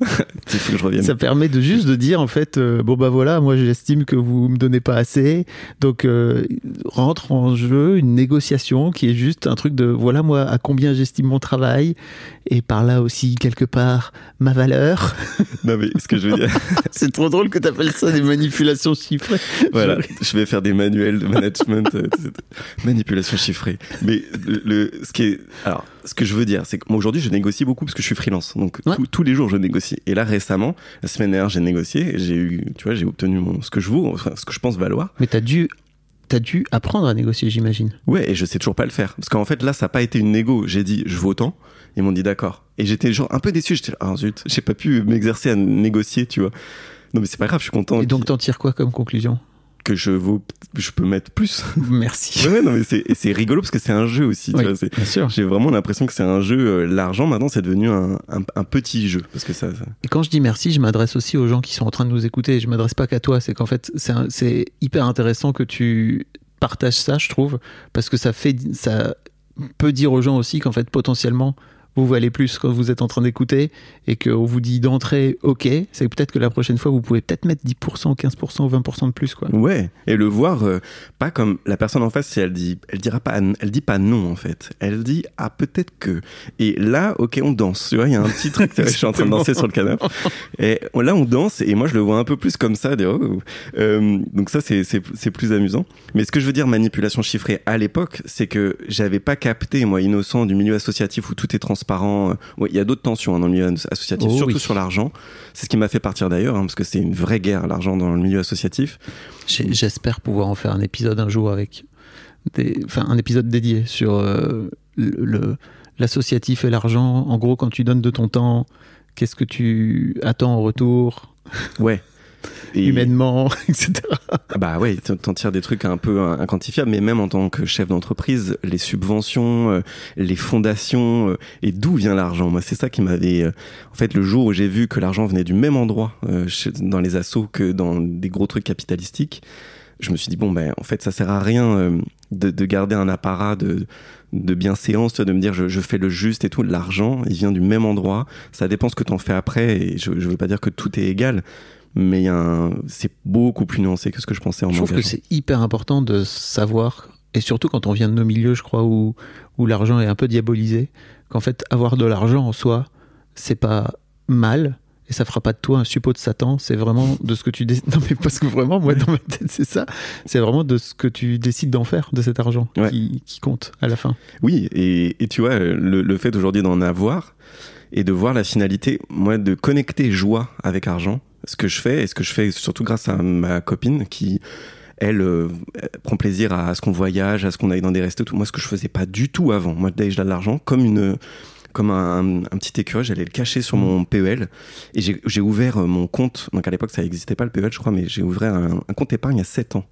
Il faut que je revienne. Ça permet de juste de dire en fait, euh, bon bah voilà, moi j'estime que vous me donnez pas assez, donc euh, rentre en jeu une négociation qui est juste un truc de voilà moi à combien j'estime mon travail et par là aussi quelque part ma valeur. Non, mais ce que je veux dire, c'est trop drôle que tu appelles ça des manipulations chiffrées. voilà, je vais faire des manuels de management, euh, manipulation chiffrée. Mais le, le- ce qui est, alors, ce que je veux dire, c'est que moi aujourd'hui, je négocie beaucoup parce que je suis freelance. Donc Ouais. tous- tous les jours, je négocie. Et là, récemment, la semaine dernière, j'ai négocié. J'ai eu, tu vois, j'ai obtenu mon, ce que je vaux, enfin, ce que je pense valoir. Mais t'as dû, t'as dû apprendre à négocier, j'imagine. Ouais, et je sais toujours pas le faire. Parce qu'en fait, là, ça n'a pas été une négo. J'ai dit, je vaux autant. Ils m'ont dit d'accord. Et j'étais genre un peu déçu. J'étais ah zut, j'ai pas pu m'exercer à négocier, tu vois. Non, mais c'est pas grave, je suis content Et donc t'en tires quoi comme conclusion? Que je vaux, je peux mettre plus. Merci. Ouais, non, mais c'est, rigolo parce que c'est un jeu aussi. Oui, bien sûr. j'ai vraiment l'impression que c'est un jeu. euh, L'argent, maintenant, c'est devenu un, un, un petit jeu. Parce que ça. ça- Et quand je dis merci, je m'adresse aussi aux gens qui sont en train de nous écouter. Je m'adresse pas qu'à toi. C'est qu'en fait, c'est hyper intéressant que tu partages ça, je trouve, parce que ça fait, ça peut dire aux gens aussi qu'en fait, potentiellement, vous valez plus quand vous êtes en train d'écouter et qu'on vous dit d'entrée, ok, c'est peut-être que la prochaine fois, vous pouvez peut-être mettre 10%, 15% ou 20% de plus, quoi. Ouais. Et le voir, euh, pas comme la personne en face, si elle dit, elle dira pas, elle dit pas non, en fait. Elle dit, ah, peut-être que. Et là, ok, on danse. Tu vois, il y a un petit truc. je suis en train de danser sur le canapé. Et là, on danse. Et moi, je le vois un peu plus comme ça. oh. Euh, donc ça, c'est plus amusant. Mais ce que je veux dire, manipulation chiffrée à l'époque, c'est que j'avais pas capté, moi, innocent du milieu associatif où tout est transparent. Euh, ouais, il y a d'autres tensions hein, dans le milieu associatif, Oh, surtout oui. sur l'argent. C'est ce qui m'a fait partir d'ailleurs, hein, parce que c'est une vraie guerre, l'argent dans le milieu associatif. J'espère pouvoir en faire un épisode un jour avec, des, enfin un épisode dédié sur euh, le- l'associatif et l'argent. En gros, quand tu donnes de ton temps, qu'est-ce que tu attends en retour, Ouais. Et- humainement, etc. Ah Bah ouais, t'en tires des trucs un peu inquantifiables, mais même en tant que chef d'entreprise, les subventions, euh, les fondations, euh, et d'où vient l'argent? Moi, c'est ça qui m'avait... euh, en fait, le jour où j'ai vu que l'argent venait du même endroit chez- dans les assos que dans des gros trucs capitalistiques, je me suis dit, bon, ben, en fait, ça sert à rien de, de garder un apparat de, de bienséance, de me dire, je, je fais le juste et tout. L'argent, il vient du même endroit, ça dépend ce que t'en fais après, et je, je veux pas dire que tout est égal, mais c'est beaucoup plus nuancé que ce que je pensais en Je trouve que c'est hyper important de savoir, et surtout quand on vient de nos milieux, je crois, où, où l'argent est un peu diabolisé, qu'en fait, avoir de l'argent en soi, c'est pas mal. Et ça fera pas de toi un suppôt de Satan, c'est vraiment de ce que tu décides. Non, mais parce que vraiment, moi, dans ma tête, c'est ça. C'est vraiment de ce que tu décides d'en faire, de cet argent, Ouais. qui, qui compte à la fin. Oui, et, et tu vois, le, le fait aujourd'hui d'en avoir et de voir la finalité, moi, de connecter joie avec argent, ce que je fais, et ce que je fais surtout grâce à ma copine qui, elle, euh, prend plaisir à, ce qu'on voyage, à ce qu'on aille dans des restos, tout. Moi, ce que je faisais pas du tout avant, moi, dès que j'ai de l'argent, comme une comme un, petit écureuil, j'allais le cacher sur mon PEL et j'ai ouvert euh, mon compte. Donc à l'époque, ça n'existait pas le PEL, je crois, mais j'ai ouvert un, un compte épargne à 7 ans.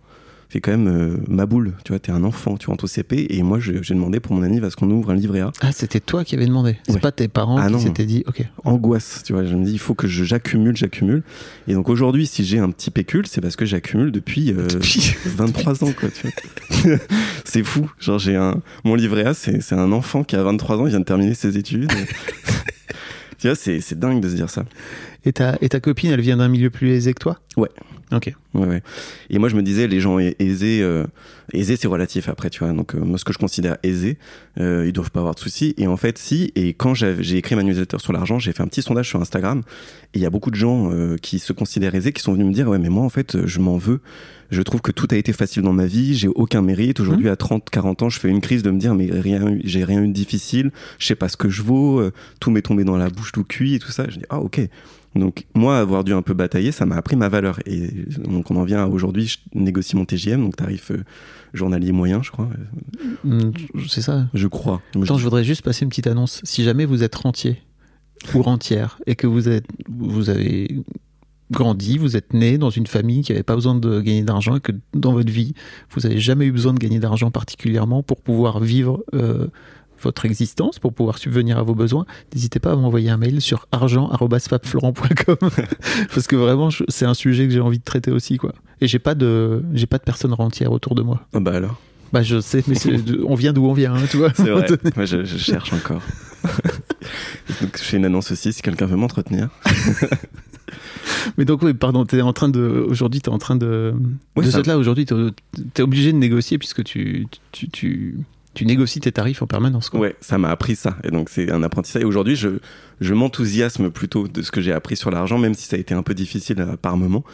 C'est quand même euh, ma boule, tu vois, t'es un enfant, tu rentres au CP et moi j'ai demandé pour mon anniv à ce qu'on ouvre un livret A. Ah, c'était toi qui avais demandé. C'est Ouais. pas tes parents Ah qui s'étaient dit, ok. Angoisse, tu vois, je me dis il faut que j'accumule, j'accumule. Et donc aujourd'hui, si j'ai un petit pécule, c'est parce que j'accumule depuis, euh, Depuis- 23 ans, quoi, c'est fou. Genre j'ai un, mon livret A, c'est un enfant qui a 23 ans, il vient de terminer ses études. tu vois, c'est dingue de se dire ça. Et ta, et ta copine, elle vient d'un milieu plus aisé que toi? Ouais. Ok. Ouais, ouais. Et moi, je me disais, les gens aisés, euh, aisés, c'est relatif après, tu vois. Donc, euh, moi, ce que je considère aisés, euh, ils doivent pas avoir de soucis. Et en fait, si. Et quand j'ai écrit ma newsletter sur l'argent, j'ai fait un petit sondage sur Instagram. Et il y a beaucoup de gens euh, qui se considèrent aisés, qui sont venus me dire, ouais, mais moi, en fait, je m'en veux. Je trouve que tout a été facile dans ma vie, j'ai aucun mérite. Aujourd'hui, à 30, 40 ans, je fais une crise de me dire, mais rien, j'ai rien eu de difficile, je sais pas ce que je vaux, tout m'est tombé dans la bouche, tout cuit et tout ça. Je dis, ah, ok. Donc, moi, avoir dû un peu batailler, ça m'a appris ma valeur. Et donc, on en vient à aujourd'hui, je négocie mon TGM, donc tarif euh, journalier moyen, je crois. Hmm, C'est ça. Je crois. Attends, je voudrais juste passer une petite annonce. Si jamais vous êtes rentier ou rentière et que vous, êtes, vous avez grandi, vous êtes né dans une famille qui n'avait pas besoin de gagner d'argent et que dans votre vie, vous n'avez jamais eu besoin de gagner d'argent particulièrement pour pouvoir vivre euh, votre existence, pour pouvoir subvenir à vos besoins, n'hésitez pas à m'envoyer un mail sur argent.fabflorent.com parce que vraiment, c'est un sujet que j'ai envie de traiter aussi. quoi. Et j'ai pas de, j'ai pas de personnes rentières autour de moi. Ah bah alors. Bah je sais, mais on vient d'où on vient, hein, tu vois. C'est vrai. Moi, je, je cherche encore. donc, je fais une annonce aussi si quelqu'un veut m'entretenir. Mais donc oui, pardon, t'es en train de aujourd'hui, t'es en train de Ouais, de ça- cette là aujourd'hui, t'es es obligé de négocier puisque tu tu, tu tu négocies tes tarifs en permanence. Quoi. Ouais, ça m'a appris ça. Et donc, c'est un apprentissage. Et aujourd'hui, je, je m'enthousiasme plutôt de ce que j'ai appris sur l'argent, même si ça a été un peu difficile euh, par moment.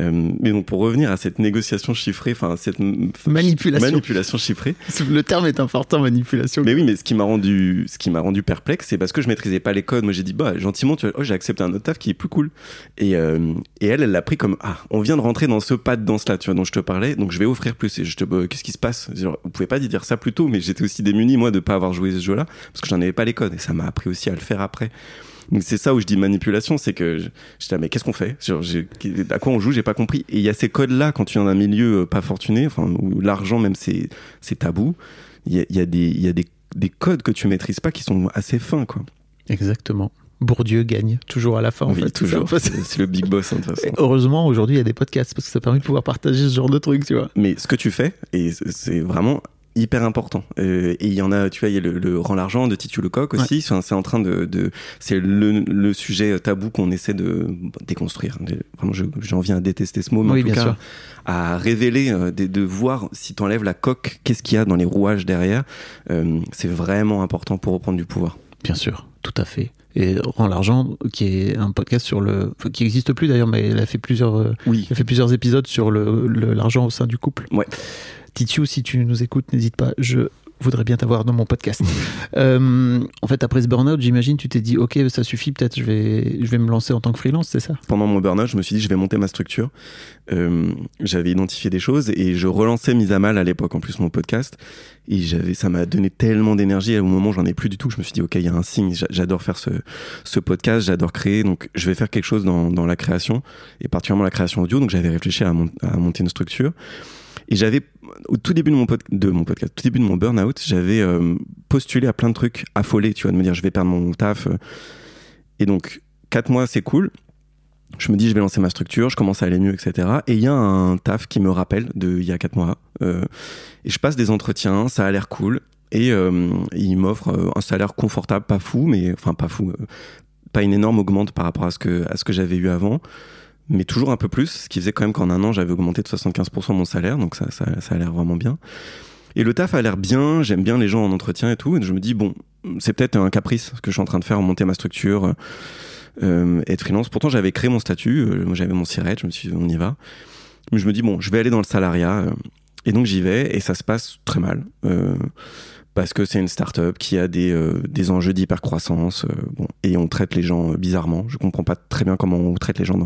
Euh, mais donc, pour revenir à cette négociation chiffrée, enfin, cette Manipulation. manipulation chiffrée. Le terme est important, manipulation. Mais oui, mais ce qui m'a rendu, ce qui m'a rendu perplexe, c'est parce que je maîtrisais pas les codes. Moi, j'ai dit, bah, gentiment, tu vois, oh, j'ai accepté un autre taf qui est plus cool. Et, euh, et elle, elle l'a pris comme, ah, on vient de rentrer dans ce pas de danse-là, tu vois, dont je te parlais, donc je vais offrir plus. Et je te, bah, qu'est-ce qui se passe? Genre, vous pouvez pas dire ça plus tôt, mais j'étais aussi démuni, moi, de pas avoir joué ce jeu-là, parce que j'en avais pas les codes. Et ça m'a appris aussi à le faire après. Donc c'est ça où je dis manipulation, c'est que je, je dis, ah, mais qu'est-ce qu'on fait? Genre, À quoi on joue? J'ai pas compris. Et il y a ces codes-là quand tu viens d'un milieu euh, pas fortuné, enfin où l'argent même c'est tabou. Il y a, il y a des il y a des, des codes que tu maîtrises pas qui sont assez fins quoi. Exactement. Bourdieu gagne toujours à la fin. en Oui, fait. toujours. C'est- le big boss hein, de toute façon. Heureusement, aujourd'hui, il y a des podcasts parce que ça permet de pouvoir partager ce genre de trucs, tu vois. Mais ce que tu fais, et c'est vraiment hyper important. Euh, et il y en a, tu vois, il y a le, le Rend l'argent de Titu Lecoq aussi. C'est en train de, de c'est le, le sujet tabou qu'on essaie de déconstruire. Vraiment, je- j'en viens à détester ce mot, mais Oui, en tout bien cas, sûr. à révéler, euh, de, de voir si t'enlèves la coque, qu'est-ce qu'il y a dans les rouages derrière. Euh, c'est vraiment important pour reprendre du pouvoir. Bien sûr, tout à fait. Et Rend l'argent, qui est un podcast sur le, qui n'existe plus d'ailleurs, mais elle a fait plusieurs, euh, Oui. il a fait plusieurs épisodes sur le- l'argent au sein du couple. Ouais. Titiou, si tu nous écoutes, n'hésite pas. Je voudrais bien t'avoir dans mon podcast. Euh, en fait, après ce burn-out, j'imagine, tu t'es dit, ok, ça suffit, peut-être je vais, je vais me lancer en tant que freelance, c'est ça? Pendant mon burn-out, je me suis dit, je vais monter ma structure. Euh, j'avais identifié des choses et je relançais Mise à Mal à l'époque, en plus, mon podcast. Et j'avais, ça m'a donné tellement d'énergie. Au moment où j'en ai plus du tout, je me suis dit, OK, il y a un signe. J'a- J'adore faire ce, ce podcast, j'adore créer. Donc, je vais faire quelque chose dans, dans la création et particulièrement la création audio. Donc, j'avais réfléchi à, mon- à monter une structure. Et j'avais, au tout début de mon, podcast, au tout début de mon burn-out, j'avais euh, postulé à plein de trucs affolés, tu vois, de me dire, je vais perdre mon taf. euh. Et donc, quatre mois, c'est cool. Je me dis, je vais lancer ma structure, je commence à aller mieux, etc. Et il y a un taf qui me rappelle de il y a quatre mois. Euh, et je passe des entretiens, ça a l'air cool. Et euh, il m'offre un salaire confortable, pas fou, mais enfin pas fou, pas une énorme augmente par rapport à ce que j'avais eu avant, mais toujours un peu plus, ce qui faisait quand même qu'en un an, j'avais augmenté de 75% mon salaire, donc ça, ça, a l'air vraiment bien. Et le taf a l'air bien, j'aime bien les gens en entretien et tout, et je me dis, bon, c'est peut-être un caprice ce que je suis en train de faire, monter ma structure, euh, être freelance. Pourtant, j'avais créé mon statut, euh, j'avais mon siret, je me suis dit, on y va. Mais je me dis, bon, je vais aller dans le salariat. euh, et donc, j'y vais, et ça se passe très mal. Parce que c'est une start-up qui a des, euh, des enjeux d'hypercroissance. euh, bon, et on traite les gens euh, bizarrement. Je comprends pas très bien comment on traite les gens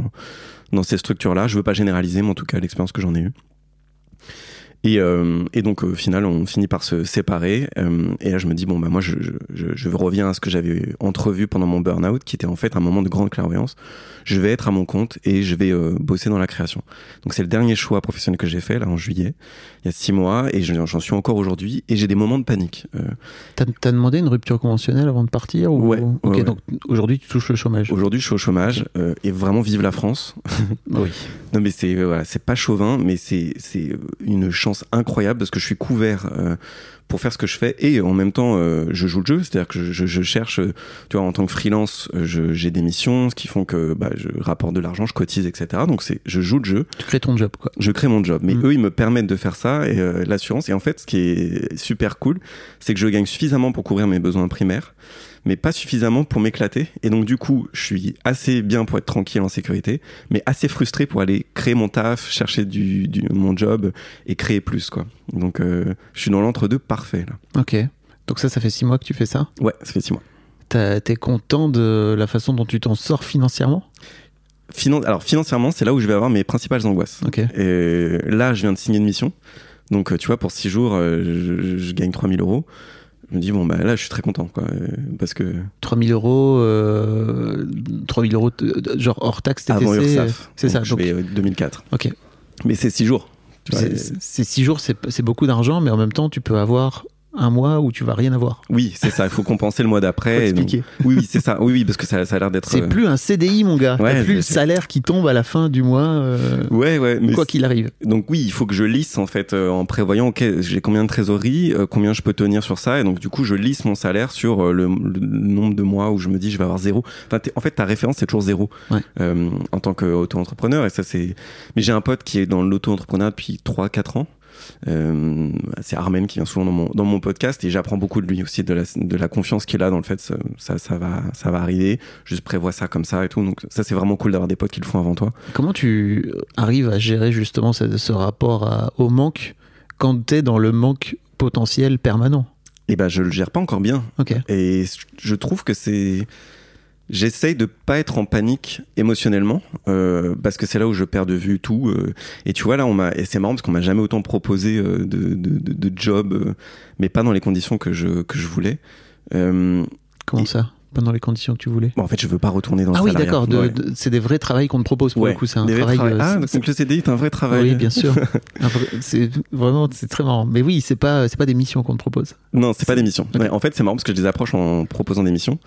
dans, ces structures-là. Je veux pas généraliser, mais en tout cas, l'expérience que j'en ai eue. Et, euh, et donc au final, on finit par se séparer. euh, et là, je me dis bon bah moi, je, je, je, reviens à ce que j'avais entrevu pendant mon burn-out, qui était en fait un moment de grande clairvoyance. Je vais être à mon compte et je vais euh, bosser dans la création. Donc c'est le dernier choix professionnel que j'ai fait là en juillet, il y a six mois, et je- j'en suis encore aujourd'hui. Et j'ai des moments de panique. T'as as demandé une rupture conventionnelle avant de partir ou... Ouais, Ok, ouais, ouais. donc aujourd'hui tu touches le chômage. aujourd'hui, je suis au chômage et vraiment vive la France. Oui. Non mais c'est voilà, c'est pas chauvin, mais c'est une chance incroyable parce que je suis couvert euh, pour faire ce que je fais et en même temps euh, je joue le jeu, c'est-à-dire que je, je- je cherche, euh, tu vois, en tant que freelance, euh, j'ai des missions, ce qui font que bah, je rapporte de l'argent, je cotise, etc. Donc c'est, je joue le jeu, Tu crées ton job, quoi. je crée mon job. Mais Mm. eux, ils me permettent de faire ça et euh, l'assurance. Et en fait, ce qui est super cool, c'est que je gagne suffisamment pour couvrir mes besoins primaires, mais pas suffisamment pour m'éclater. Et donc, du coup, je suis assez bien pour être tranquille en sécurité, mais assez frustré pour aller créer mon taf, chercher du, du- mon job et créer plus, quoi. Donc, euh, je suis dans l'entre-deux parfait, là. Ok. Donc ça, ça fait six mois que tu fais ça? Ouais, ça fait six mois. T'es content de la façon dont tu t'en sors financièrement? Finan- Alors, financièrement, c'est là où je vais avoir mes principales angoisses. Ok. Et là, je viens de signer une mission. Donc, euh, tu vois, pour 6 jours, euh, je, je gagne 3000 euros. Je me dis, bon, bah là, je suis très content, quoi. euh, Parce que 3000 euros, euh, 3000 euros, genre hors taxe TTC. avant URSAF. c'est ça, Donc, Je donc- vais euh, 2004. Ok. Mais c'est 6 jours. C'est- six jours, c'est beaucoup d'argent, mais en même temps, tu peux avoir un mois où tu vas rien avoir. Oui, c'est ça. Il faut compenser le mois d'après. donc- expliquer. Oui, oui, c'est ça. Oui, oui, parce que ça, ça a l'air d'être. C'est euh, plus un CDI, mon gars. Ouais, T'as plus le salaire qui tombe à la fin du mois, euh, Ouais, ouais. Mais quoi qu'il arrive. Donc oui, il faut que je lisse en fait euh, en prévoyant ok j'ai combien de trésorerie, combien je peux tenir sur ça et donc du coup je lisse mon salaire sur le, le nombre de mois où je me dis je vais avoir zéro. Enfin, en fait ta référence c'est toujours zéro Ouais. en tant qu'auto-entrepreneur et ça c'est. Mais j'ai un pote qui est dans l'auto-entrepreneur depuis 3-4 ans. Euh, c'est Armen qui vient souvent dans mon, dans mon podcast et j'apprends beaucoup de lui aussi de la, de la confiance qu'il a dans le fait ça, ça, ça va ça va arriver juste prévois ça comme ça et tout donc ça c'est vraiment cool d'avoir des potes qui le font avant toi Comment tu arrives à gérer justement ce, ce rapport à- au manque quand t'es dans le manque potentiel permanent? Et ben je le gère pas encore bien Ok. Et je trouve que c'est. J'essaye de pas être en panique émotionnellement euh, parce que c'est là où je perds de vue tout. euh, et tu vois là, on m'a et c'est marrant parce qu'on m'a jamais autant proposé euh, de, de, de, de job, euh, mais pas dans les conditions que je que je voulais. Euh, Comment Et- ça? Pas dans les conditions que tu voulais bon, en fait, je veux pas retourner dans le Ah oui, salariat. d'accord. de- Ouais. de- c'est des vrais travails qu'on te propose pour Ouais, le coup. C'est un travail. euh, Ah, c'est- donc le CDI est un vrai travail. Oui, bien sûr. Vrai- c'est vraiment, c'est très marrant. Mais oui, c'est pas, c'est pas des missions qu'on te propose. Non, c'est pas des missions. Ouais, en fait, c'est marrant parce que je les approche en proposant des missions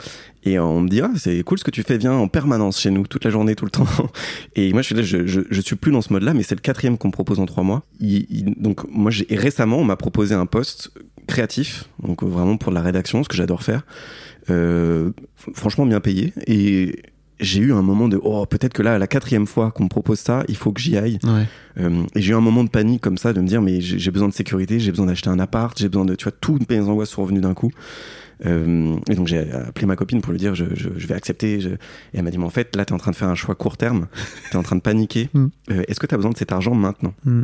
et on me dit ah c'est cool ce que tu fais, viens en permanence chez nous toute la journée, tout le temps. Et moi je suis là, je, je, je suis plus dans ce mode-là, mais c'est le quatrième qu'on me propose en trois mois. Il- il- donc moi j'ai récemment on m'a proposé un poste créatif, donc vraiment pour la rédaction, ce que j'adore faire. Euh, franchement bien payé et j'ai eu un moment de oh peut-être que là la quatrième fois qu'on me propose ça, il faut que j'y aille. Ouais. Euh, et j'ai eu un moment de panique comme ça, de me dire mais j'ai besoin de sécurité, j'ai besoin d'acheter un appart, j'ai besoin de, tu vois, toutes mes angoisses sont revenues d'un coup. Euh, et donc j'ai appelé ma copine pour lui dire je, je, je vais accepter. je- Et elle m'a dit mais en fait là t'es en train de faire un choix court terme, t'es en train de paniquer. Mm. Euh, est-ce que t'as besoin de cet argent maintenant? Hmm.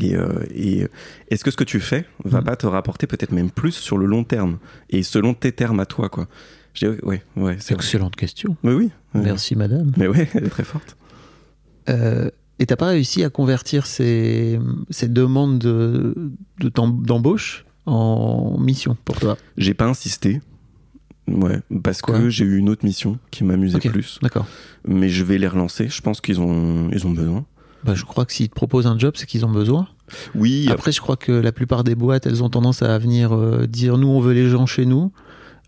Et, euh, et euh, est-ce que ce que tu fais va Mm. pas te rapporter peut-être même plus sur le long terme et selon tes termes à toi quoi? J'ai dit, ouais ouais vrai. Excellente question. Mais oui. ouais. Merci, madame. Mais ouais, elle est très forte. Euh, et t'as pas réussi à convertir ces, ces demandes de, de d'embauche en mission pour toi? J'ai pas insisté. Ouais, parce Quoi? que j'ai eu une autre mission qui m'amusait plus. D'accord. Mais je vais les relancer. Je pense qu'ils ont, ils ont besoin. Bah, je crois que s'ils te proposent un job, c'est qu'ils ont besoin. Oui, Après, je crois que la plupart des boîtes, elles ont tendance à venir euh, dire nous, on veut les gens chez nous.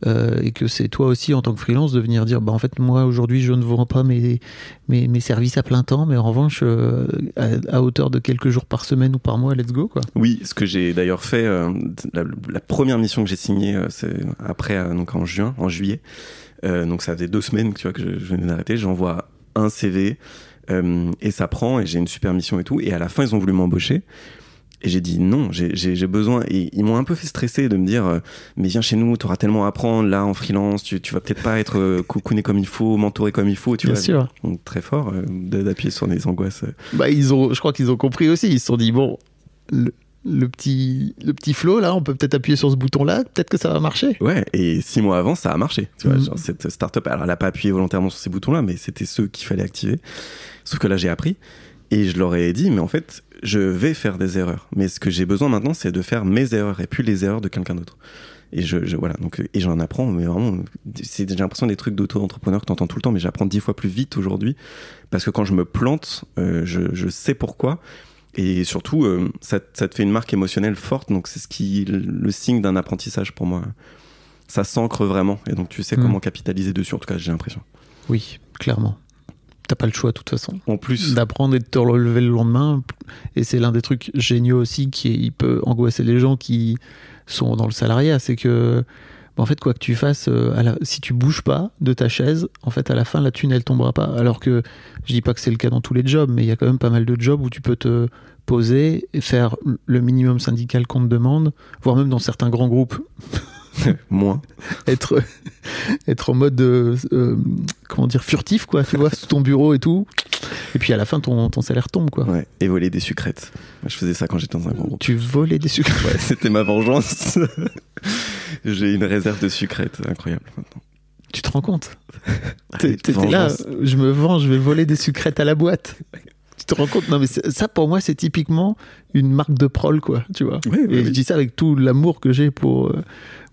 euh, et que c'est toi aussi, en tant que freelance, de venir dire bah, en fait, moi, aujourd'hui, je ne vends pas mes, mes, mes services à plein temps, mais en revanche, euh, à, à hauteur de quelques jours par semaine ou par mois, let's go. Quoi. oui, ce que j'ai d'ailleurs fait, euh, la, la première mission que j'ai signée, c'est après, donc en juin, en juillet. Donc ça faisait deux semaines tu vois, que je, je venais d'arrêter. J'envoie un CV euh, et ça prend et j'ai une super mission et tout. Et à la fin, ils ont voulu m'embaucher. Et j'ai dit non, j'ai- besoin. Et ils m'ont un peu fait stresser de me dire, euh, mais viens chez nous, tu auras tellement à apprendre là en freelance, tu, tu vas peut-être pas être euh, cocooné comme il faut, mentoré comme il faut. Tu Bien vois. sûr. Donc, très fort euh, d'appuyer sur les angoisses. Bah, ils ont, je crois qu'ils ont compris aussi. Ils se sont dit bon, le, le petit, le petit flow, là, on peut peut-être appuyer sur ce bouton-là, peut-être que ça va marcher. Ouais, et six mois avant, ça a marché. Tu vois, Mhm. genre, cette startup, alors elle a pas appuyé volontairement sur ces boutons-là, mais c'était ceux qu'il fallait activer. Sauf que là, j'ai appris et je leur ai dit, mais en fait, je vais faire des erreurs. Mais ce que j'ai besoin maintenant, c'est de faire mes erreurs et puis les erreurs de quelqu'un d'autre. Et je, je- voilà, donc et j'en apprends, mais vraiment, c'est j'ai l'impression des trucs d'auto-entrepreneur que t'entends tout le temps, mais j'apprends dix fois plus vite aujourd'hui parce que quand je me plante, euh, je, je sais pourquoi. Et surtout, euh, ça, ça te fait une marque émotionnelle forte, donc c'est ce qui le signe d'un apprentissage pour moi. Ça s'ancre vraiment, et donc tu sais Mm. comment capitaliser dessus. En tout cas, j'ai l'impression. Oui, clairement. t'as pas le choix de toute façon. En plus, D'apprendre et de te relever le lendemain. Et c'est l'un des trucs géniaux aussi qui il peut angoisser les gens qui sont dans le salariat. C'est que, en fait, quoi que tu fasses, euh, à la- si tu bouges pas de ta chaise, en fait, à la fin, la thune, elle tombera pas. Alors que, je dis pas que c'est le cas dans tous les jobs, mais il y a quand même pas mal de jobs où tu peux te poser et faire le minimum syndical qu'on te demande, voire même dans certains grands groupes, moins. être, être en mode, euh, euh, comment dire, furtif, quoi, tu vois, sous ton bureau et tout. Et puis à la fin, ton, ton salaire tombe, quoi. Ouais. Et voler des sucrètes. Moi, je faisais ça quand j'étais dans un grand groupe. Tu volais des. Ouais, c'était ma vengeance. J'ai une réserve de sucrètes incroyable maintenant. Tu te rends compte? T'étais là, je me venge, je vais voler des sucrètes à la boîte. Tu te rends compte Non, mais ça, pour moi, c'est typiquement une marque de prol, quoi, tu vois. Et je dis ça avec tout l'amour que j'ai pour, euh,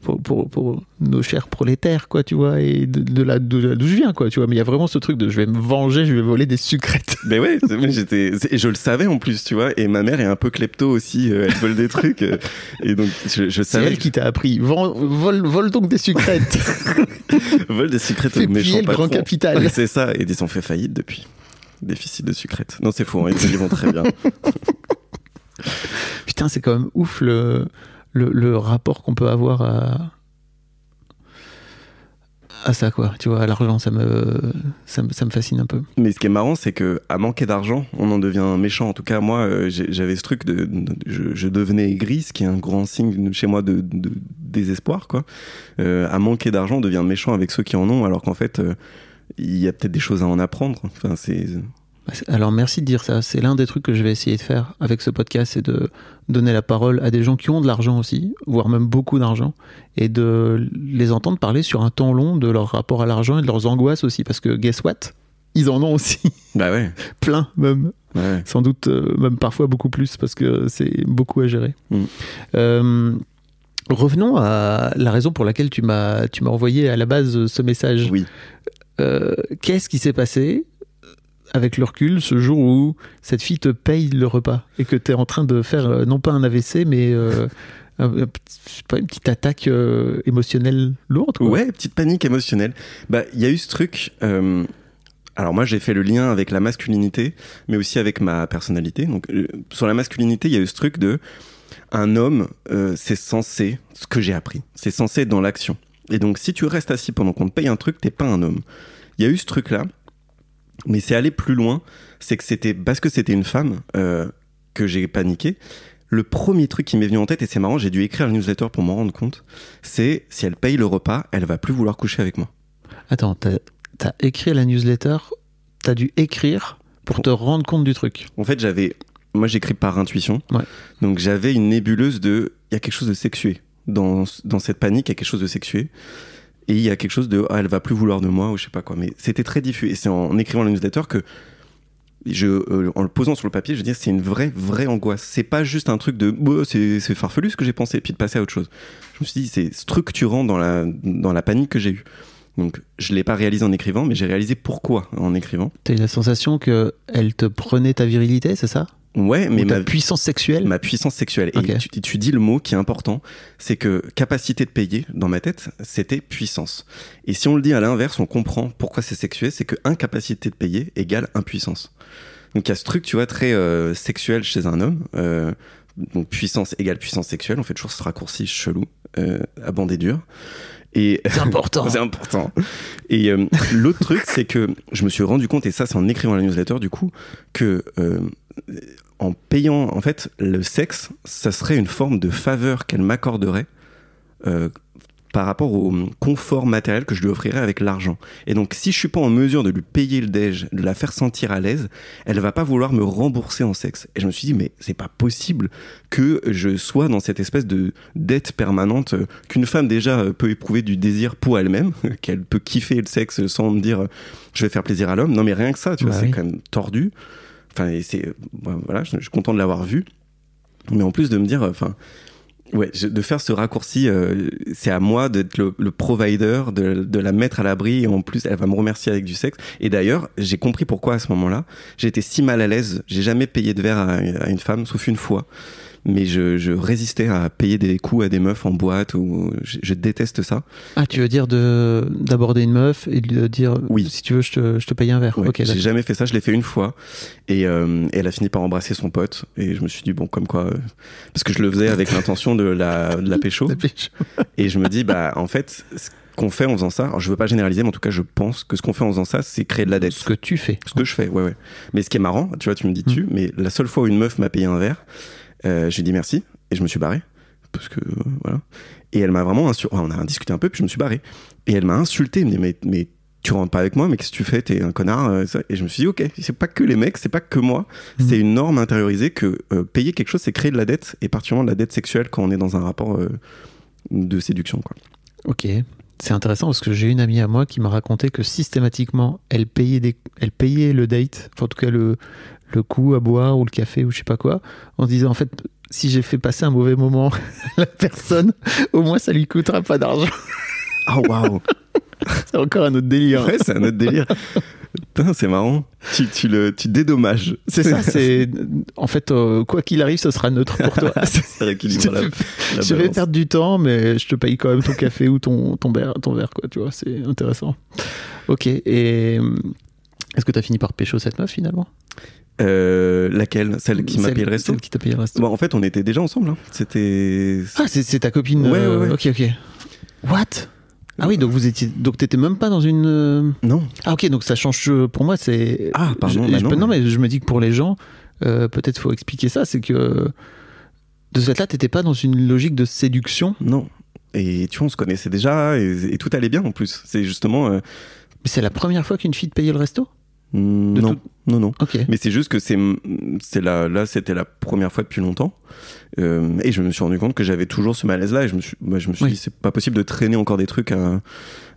pour, pour, pour nos chers prolétaires, quoi, tu vois, et de, de là d'où je viens, quoi, tu vois. Mais il y a vraiment ce truc de je vais me venger, je vais voler des sucrètes. Mais ouais, mais j'étais, je le savais en plus, tu vois. Et ma mère est un peu klepto aussi, euh, elle vole des trucs. euh, et donc, je, je C'est savais elle qui t'a appris. Vole, vole donc des sucrètes. vole des sucrètes Fais au méchant le grand capital. C'est ça. Et ils ont fait faillite depuis. Déficit de sucrètes. Non, c'est faux, hein, ils vont très bien. Putain, c'est quand même ouf le, le, le rapport qu'on peut avoir à, à ça, quoi. Tu vois, à l'argent, ça me, ça, me, ça me fascine un peu. Mais ce qui est marrant, c'est que à manquer d'argent, on en devient méchant. En tout cas, moi, euh, j'avais ce truc de, de- je, je devenais aigri, ce qui est un grand signe chez moi de, de désespoir, quoi. Euh, à manquer d'argent, on devient méchant avec ceux qui en ont, alors qu'en fait, euh, il y a peut-être des choses à en apprendre. Enfin, c'est Alors, merci de dire ça. C'est l'un des trucs que je vais essayer de faire avec ce podcast, c'est de donner la parole à des gens qui ont de l'argent aussi, voire même beaucoup d'argent, et de les entendre parler sur un temps long de leur rapport à l'argent et de leurs angoisses aussi. Parce que, guess what? Ils en ont aussi bah ouais. plein, même. ouais. sans doute euh, même parfois beaucoup plus parce que c'est beaucoup à gérer. Mm. Euh, revenons à la raison pour laquelle tu m'as tu m'as envoyé à la base ce message. Oui. Euh, Qu'est-ce qui s'est passé avec le recul ce jour où cette fille te paye le repas et que tu es en train de faire euh, non pas un AVC mais euh, pas, une petite attaque euh, émotionnelle lourde. Ouais, petite panique émotionnelle. Bah, il y a eu ce truc. euh, alors moi, j'ai fait le lien avec la masculinité, mais aussi avec ma personnalité. Donc, euh, sur la masculinité, il y a eu ce truc de un homme, euh, c'est censé, ce que j'ai appris, c'est censé être dans l'action. Et donc, si tu restes assis pendant qu'on te paye un truc, t'es pas un homme. Il y a eu ce truc-là, mais c'est allé plus loin. C'est que c'était parce que c'était une femme euh, que j'ai paniqué. Le premier truc qui m'est venu en tête, et c'est marrant, j'ai dû écrire le newsletter pour m'en rendre compte, c'est si elle paye le repas, elle va plus vouloir coucher avec moi. Attends, t'as as écrit la newsletter, t'as dû écrire pour te rendre compte du truc. En fait, j'avais. Moi, j'écris par intuition. Ouais. Donc, j'avais une nébuleuse de. Il y a quelque chose de sexué. Dans, dans cette panique, il y a quelque chose de sexué. Et il y a quelque chose de. Ah, elle va plus vouloir de moi, ou je sais pas quoi. Mais c'était très diffus. Et c'est en écrivant le newsletter que. Je, euh, en le posant sur le papier, je dire, c'est une vraie, vraie angoisse. C'est pas juste un truc de. C'est c'est farfelu ce que j'ai pensé, puis de passer à autre chose. Je me suis dit, c'est structurant dans la, dans la panique que j'ai eue. Donc, je l'ai pas réalisé en écrivant, mais j'ai réalisé pourquoi en écrivant. T'as eu la sensation que elle te prenait ta virilité, c'est ça? Ouais, mais ta ma, puissance sexuelle ma puissance sexuelle. Et tu, tu dis le mot qui est important, c'est que capacité de payer, dans ma tête, c'était puissance. Et si on le dit à l'inverse, on comprend pourquoi c'est sexué, c'est que incapacité de payer égale impuissance. Donc il y a ce truc, tu vois, très euh, sexuel chez un homme. euh, donc puissance égale puissance sexuelle, on fait toujours ce raccourci chelou, euh, à bandé dur. Et C'est important. c'est important. Et euh, l'autre truc, c'est que je me suis rendu compte, et ça c'est en écrivant la newsletter du coup, que en payant, en fait, le sexe, ça serait une forme de faveur qu'elle m'accorderait euh, par rapport au confort matériel que je lui offrirais avec l'argent. Et donc, si je suis pas en mesure de lui payer le déj, de la faire sentir à l'aise, elle va pas vouloir me rembourser en sexe. Et je me suis dit, mais c'est pas possible que je sois dans cette espèce de dette permanente euh, qu'une femme déjà euh, peut éprouver du désir pour elle-même, qu'elle peut kiffer le sexe sans me dire, je vais faire plaisir à l'homme. Non, mais rien que ça, tu Bah vois, oui. c'est quand même tordu. Enfin, c'est, euh, voilà, je, suis content de l'avoir vu. Mais en plus de me dire, euh, enfin, ouais, de faire ce raccourci, euh, c'est à moi d'être le, le provider, de, la mettre à l'abri. Et en plus, elle va me remercier avec du sexe. Et d'ailleurs, j'ai compris pourquoi à ce moment-là. Été si mal à l'aise. J'ai jamais payé de verre à une femme, sauf une fois. Mais je, je résistais à payer des coups à des meufs en boîte ou je, je déteste ça. Ah, tu veux dire de d'aborder une meuf et de dire Oui. si tu veux, je te, je te paye un verre. Ouais, ok, j'ai jamais fait ça, je l'ai fait une fois et, euh, et elle a fini par embrasser son pote et je me suis dit bon comme quoi euh, parce que je le faisais avec l'intention de la, de la pécho et je me dis bah en fait ce qu'on fait en faisant ça, alors je veux pas généraliser mais en tout cas je pense que ce qu'on fait en faisant ça c'est créer de la dette. Ce que tu fais. Ce que je fais, ouais, ouais. Mais ce qui est marrant, tu vois, tu me dis dessus, mais la seule fois où une meuf m'a payé un verre, euh, j'ai dit merci et je me suis barré. Parce que, euh, voilà. Et elle m'a vraiment insulté. on a discuté un peu, puis je me suis barré. Et elle m'a insulté, elle me dit, mais, mais tu rentres pas avec moi, mais qu'est-ce que tu fais? T'es un connard. euh. Et je me suis dit, ok, c'est pas que les mecs, c'est pas que moi. Mhm. C'est une norme intériorisée que payer quelque chose, c'est créer de la dette, et particulièrement de la dette sexuelle quand on est dans un rapport de séduction, quoi. Ok. C'est intéressant parce que j'ai une amie à moi qui m'a raconté que systématiquement, elle payait, des... elle payait le date, enfin, en tout cas le, le coup à boire ou le café ou je sais pas quoi, en se disant en fait, si j'ai fait passer un mauvais moment à la personne, au moins ça lui coûtera pas d'argent. Ah, waouh C'est encore un autre délire. Ouais, c'est un autre délire. Putain, c'est marrant. Tu, tu, le, tu dédommages. C'est ça, c'est. En fait, euh, quoi qu'il arrive, ce sera neutre pour toi. Je la, la je vais perdre du temps, mais je te paye quand même ton café ou ton, ton, verre, ton verre, quoi, tu vois, c'est intéressant. Ok, et est-ce que tu as fini par pécho cette meuf finalement? Euh, laquelle? Celle qui m'a payé le resto? Celle qui t'a payé le resto. Bon, en fait, on était déjà ensemble. hein. C'était. Ah, c'est ta copine Ouais, euh, ouais, ouais. Ok, ok. What? Ah oui, donc vous étiez. Donc t'étais même pas dans une. euh, Non. Ah ok, donc ça change. Pour moi, c'est. Ah, pardon, Je- bah je- non. non, mais je me dis que pour les gens, euh, peut-être faut expliquer ça, c'est que. De ce fait-là, t'étais pas dans une logique de séduction, Non. Et tu vois, on se connaissait déjà et, et tout allait bien en plus. C'est justement. euh, mais c'est la première fois qu'une fille te payait le resto? Non. tout- Non, non. Mais c'est juste que c'est, c'est la, là, c'était la première fois depuis longtemps. Euh, et je me suis rendu compte que j'avais toujours ce malaise-là. Et je me suis, moi, je me suis Oui. dit, c'est pas possible de traîner encore des trucs à,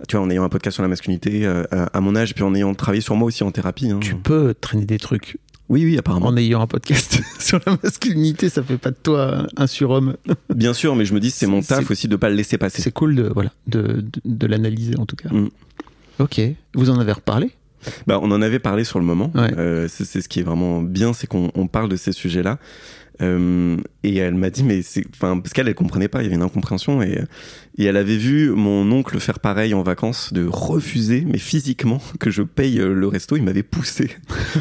tu vois, en ayant un podcast sur la masculinité euh, à, à mon âge, et puis en ayant travaillé sur moi aussi en thérapie. hein. Tu peux traîner des trucs Oui, oui, apparemment. en ayant un podcast sur la masculinité, ça fait pas de toi un surhomme. Bien sûr, mais je me dis, c'est mon taf aussi de pas le laisser passer. C'est cool de, voilà, de, de, de l'analyser en tout cas. Mm. Ok. Vous en avez reparlé? Bah, on en avait parlé sur le moment. Ouais. Euh, c'est, ce qui est vraiment bien, c'est qu'on on parle de ces sujets-là. Euh, et elle m'a dit, mais c'est, enfin, parce qu'elle, elle comprenait pas, il y avait une incompréhension et, et elle avait vu mon oncle faire pareil en vacances, de refuser, mais physiquement, que je paye euh, le resto. Il m'avait poussé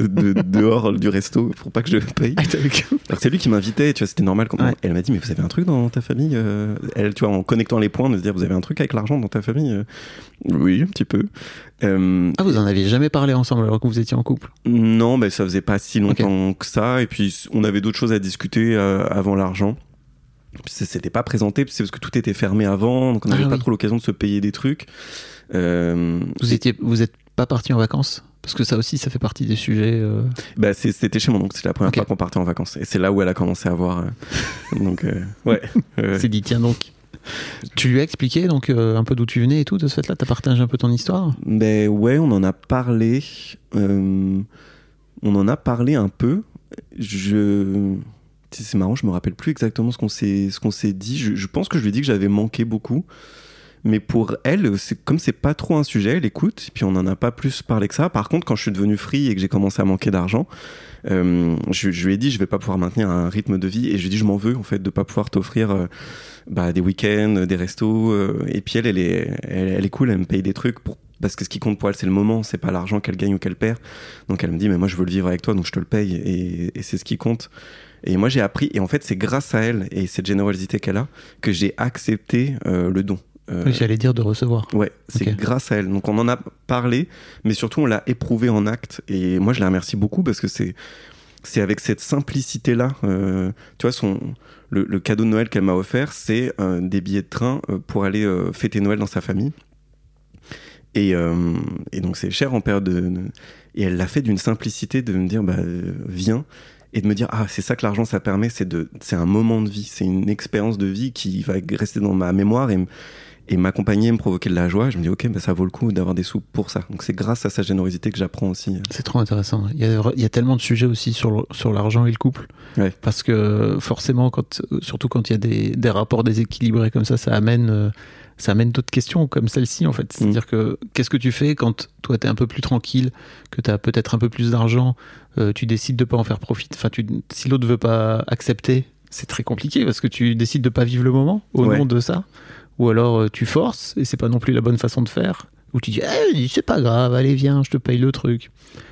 de, dehors du resto pour pas que je paye. Ah, Alors que c'est lui qui m'invitait, tu vois, c'était normal. Quand Ouais. Elle m'a dit, mais vous avez un truc dans ta famille euh Elle, tu vois, en connectant les points, de se dire, vous avez un truc avec l'argent dans ta famille Euh, Oui, un petit peu. Euh, Ah, vous en aviez jamais parlé ensemble alors que vous étiez en couple? Non, ben ça faisait pas si longtemps que ça. Et puis on avait d'autres choses à discuter euh, avant l'argent. C'était pas présenté, c'est parce que tout était fermé avant, donc on n'avait Ah pas oui. trop l'occasion de se payer des trucs. Euh, Vous étiez, vous êtes pas parti en vacances? Parce que ça aussi, ça fait partie des sujets. euh, bah, c'était chez mon oncle, c'est la première fois qu'on partait en vacances. Et c'est là où elle a commencé à voir. euh, donc, ouais. C'est dit, tiens donc. Tu lui as expliqué donc un peu d'où tu venais et tout de ce fait-là? T'as partagé un peu ton histoire? Ben ouais, on en a parlé. on en a parlé un peu. Je. C'est marrant, je me rappelle plus exactement ce qu'on s'est ce qu'on s'est dit. Je, pense que je lui ai dit que j'avais manqué beaucoup. Mais pour elle, c'est comme c'est pas trop un sujet, elle écoute. Et puis on n'en a pas plus parlé que ça. Par contre, quand je suis devenu free et que j'ai commencé à manquer d'argent, euh, je, lui ai dit je vais pas pouvoir maintenir un rythme de vie. Et je lui ai dit je m'en veux en fait de pas pouvoir t'offrir euh, bah, des week-ends, des restos. euh, et puis elle, elle est, elle, est cool, elle me paye des trucs parce que ce qui compte pour elle, c'est le moment, c'est pas l'argent qu'elle gagne ou qu'elle perd. Donc elle me dit, mais moi je veux le vivre avec toi, donc je te le paye, et c'est ce qui compte. Et moi j'ai appris, et en fait c'est grâce à elle et cette générosité qu'elle a que j'ai accepté euh, le don. Euh, Oui, J'allais dire de recevoir. Ouais, c'est grâce à elle. Donc on en a parlé, mais surtout on l'a éprouvé en acte. Et moi je la remercie beaucoup parce que c'est c'est avec cette simplicité là. tu vois son le, le cadeau de Noël qu'elle m'a offert, c'est euh, des billets de train euh, pour aller euh, fêter Noël dans sa famille. Et, euh, et donc c'est cher en période de, et elle l'a fait d'une simplicité de me dire bah euh, viens et de me dire ah c'est ça que l'argent ça permet c'est de c'est un moment de vie c'est une expérience de vie qui va rester dans ma mémoire et et m'accompagner, me provoquer de la joie, je me dis ok, bah, ça vaut le coup d'avoir des sous pour ça. Donc c'est grâce à sa générosité que j'apprends aussi. C'est trop intéressant. Il y, a, il y a tellement de sujets aussi sur, sur l'argent et le couple. Ouais. Parce que forcément, quand, surtout quand il y a des, des rapports déséquilibrés comme ça, ça amène, euh, ça amène d'autres questions comme celle-ci en fait. C'est-à-dire que qu'est-ce que tu fais quand toi tu es un peu plus tranquille, que tu as peut-être un peu plus d'argent, euh, tu décides de pas en faire profit. Enfin, tu, si l'autre veut pas accepter c'est très compliqué parce que tu décides de pas vivre le moment au Ouais. nom de ça. Ou alors euh, tu forces et c'est pas non plus la bonne façon de faire. Ou tu dis, Eh, c'est pas grave, allez, viens, je te paye le truc.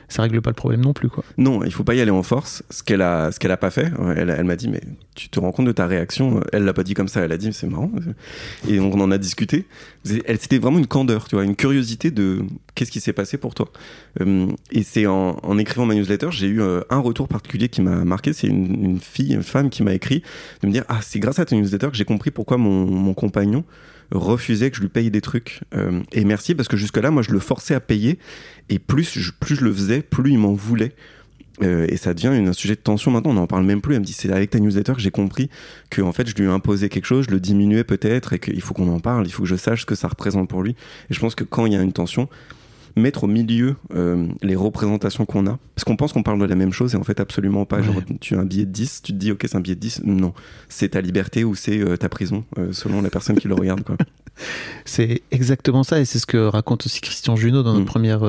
Ça règle pas le problème non plus, quoi. Non, il faut pas y aller en force. Ce qu'elle a, ce qu'elle a pas fait, ouais, elle, elle m'a dit, mais tu te rends compte de ta réaction Elle l'a pas dit comme ça. Elle a dit, c'est marrant. Et on en a discuté. Elle, c'était vraiment une candeur, tu vois, une curiosité de qu'est-ce qui s'est passé pour toi? Euh, et c'est en, écrivant ma newsletter, j'ai eu euh, un retour particulier qui m'a marqué. C'est une, une fille, une femme qui m'a écrit de me dire, ah, c'est grâce à ta newsletter que j'ai compris pourquoi mon, mon compagnon refusait que je lui paye des trucs. Euh, et merci parce que jusque-là, moi, je le forçais à payer. Et plus je, plus je le faisais, plus il m'en voulait. Euh, et ça devient un sujet de tension maintenant, on n'en parle même plus. Elle me dit c'est avec ta newsletter que j'ai compris que en fait je lui ai imposé quelque chose, je le diminuais peut-être et qu'il faut qu'on en parle, il faut que je sache ce que ça représente pour lui. Et je pense que quand il y a une tension, mettre au milieu euh, les représentations qu'on a, parce qu'on pense qu'on parle de la même chose et en fait absolument pas. Ouais. Genre tu as un billet de 10, tu te dis ok c'est un billet de 10, non, c'est ta liberté ou c'est euh, ta prison euh, selon la personne qui le regarde quoi. C'est exactement ça, et c'est ce que raconte aussi Christian Junot dans notre Mm. première,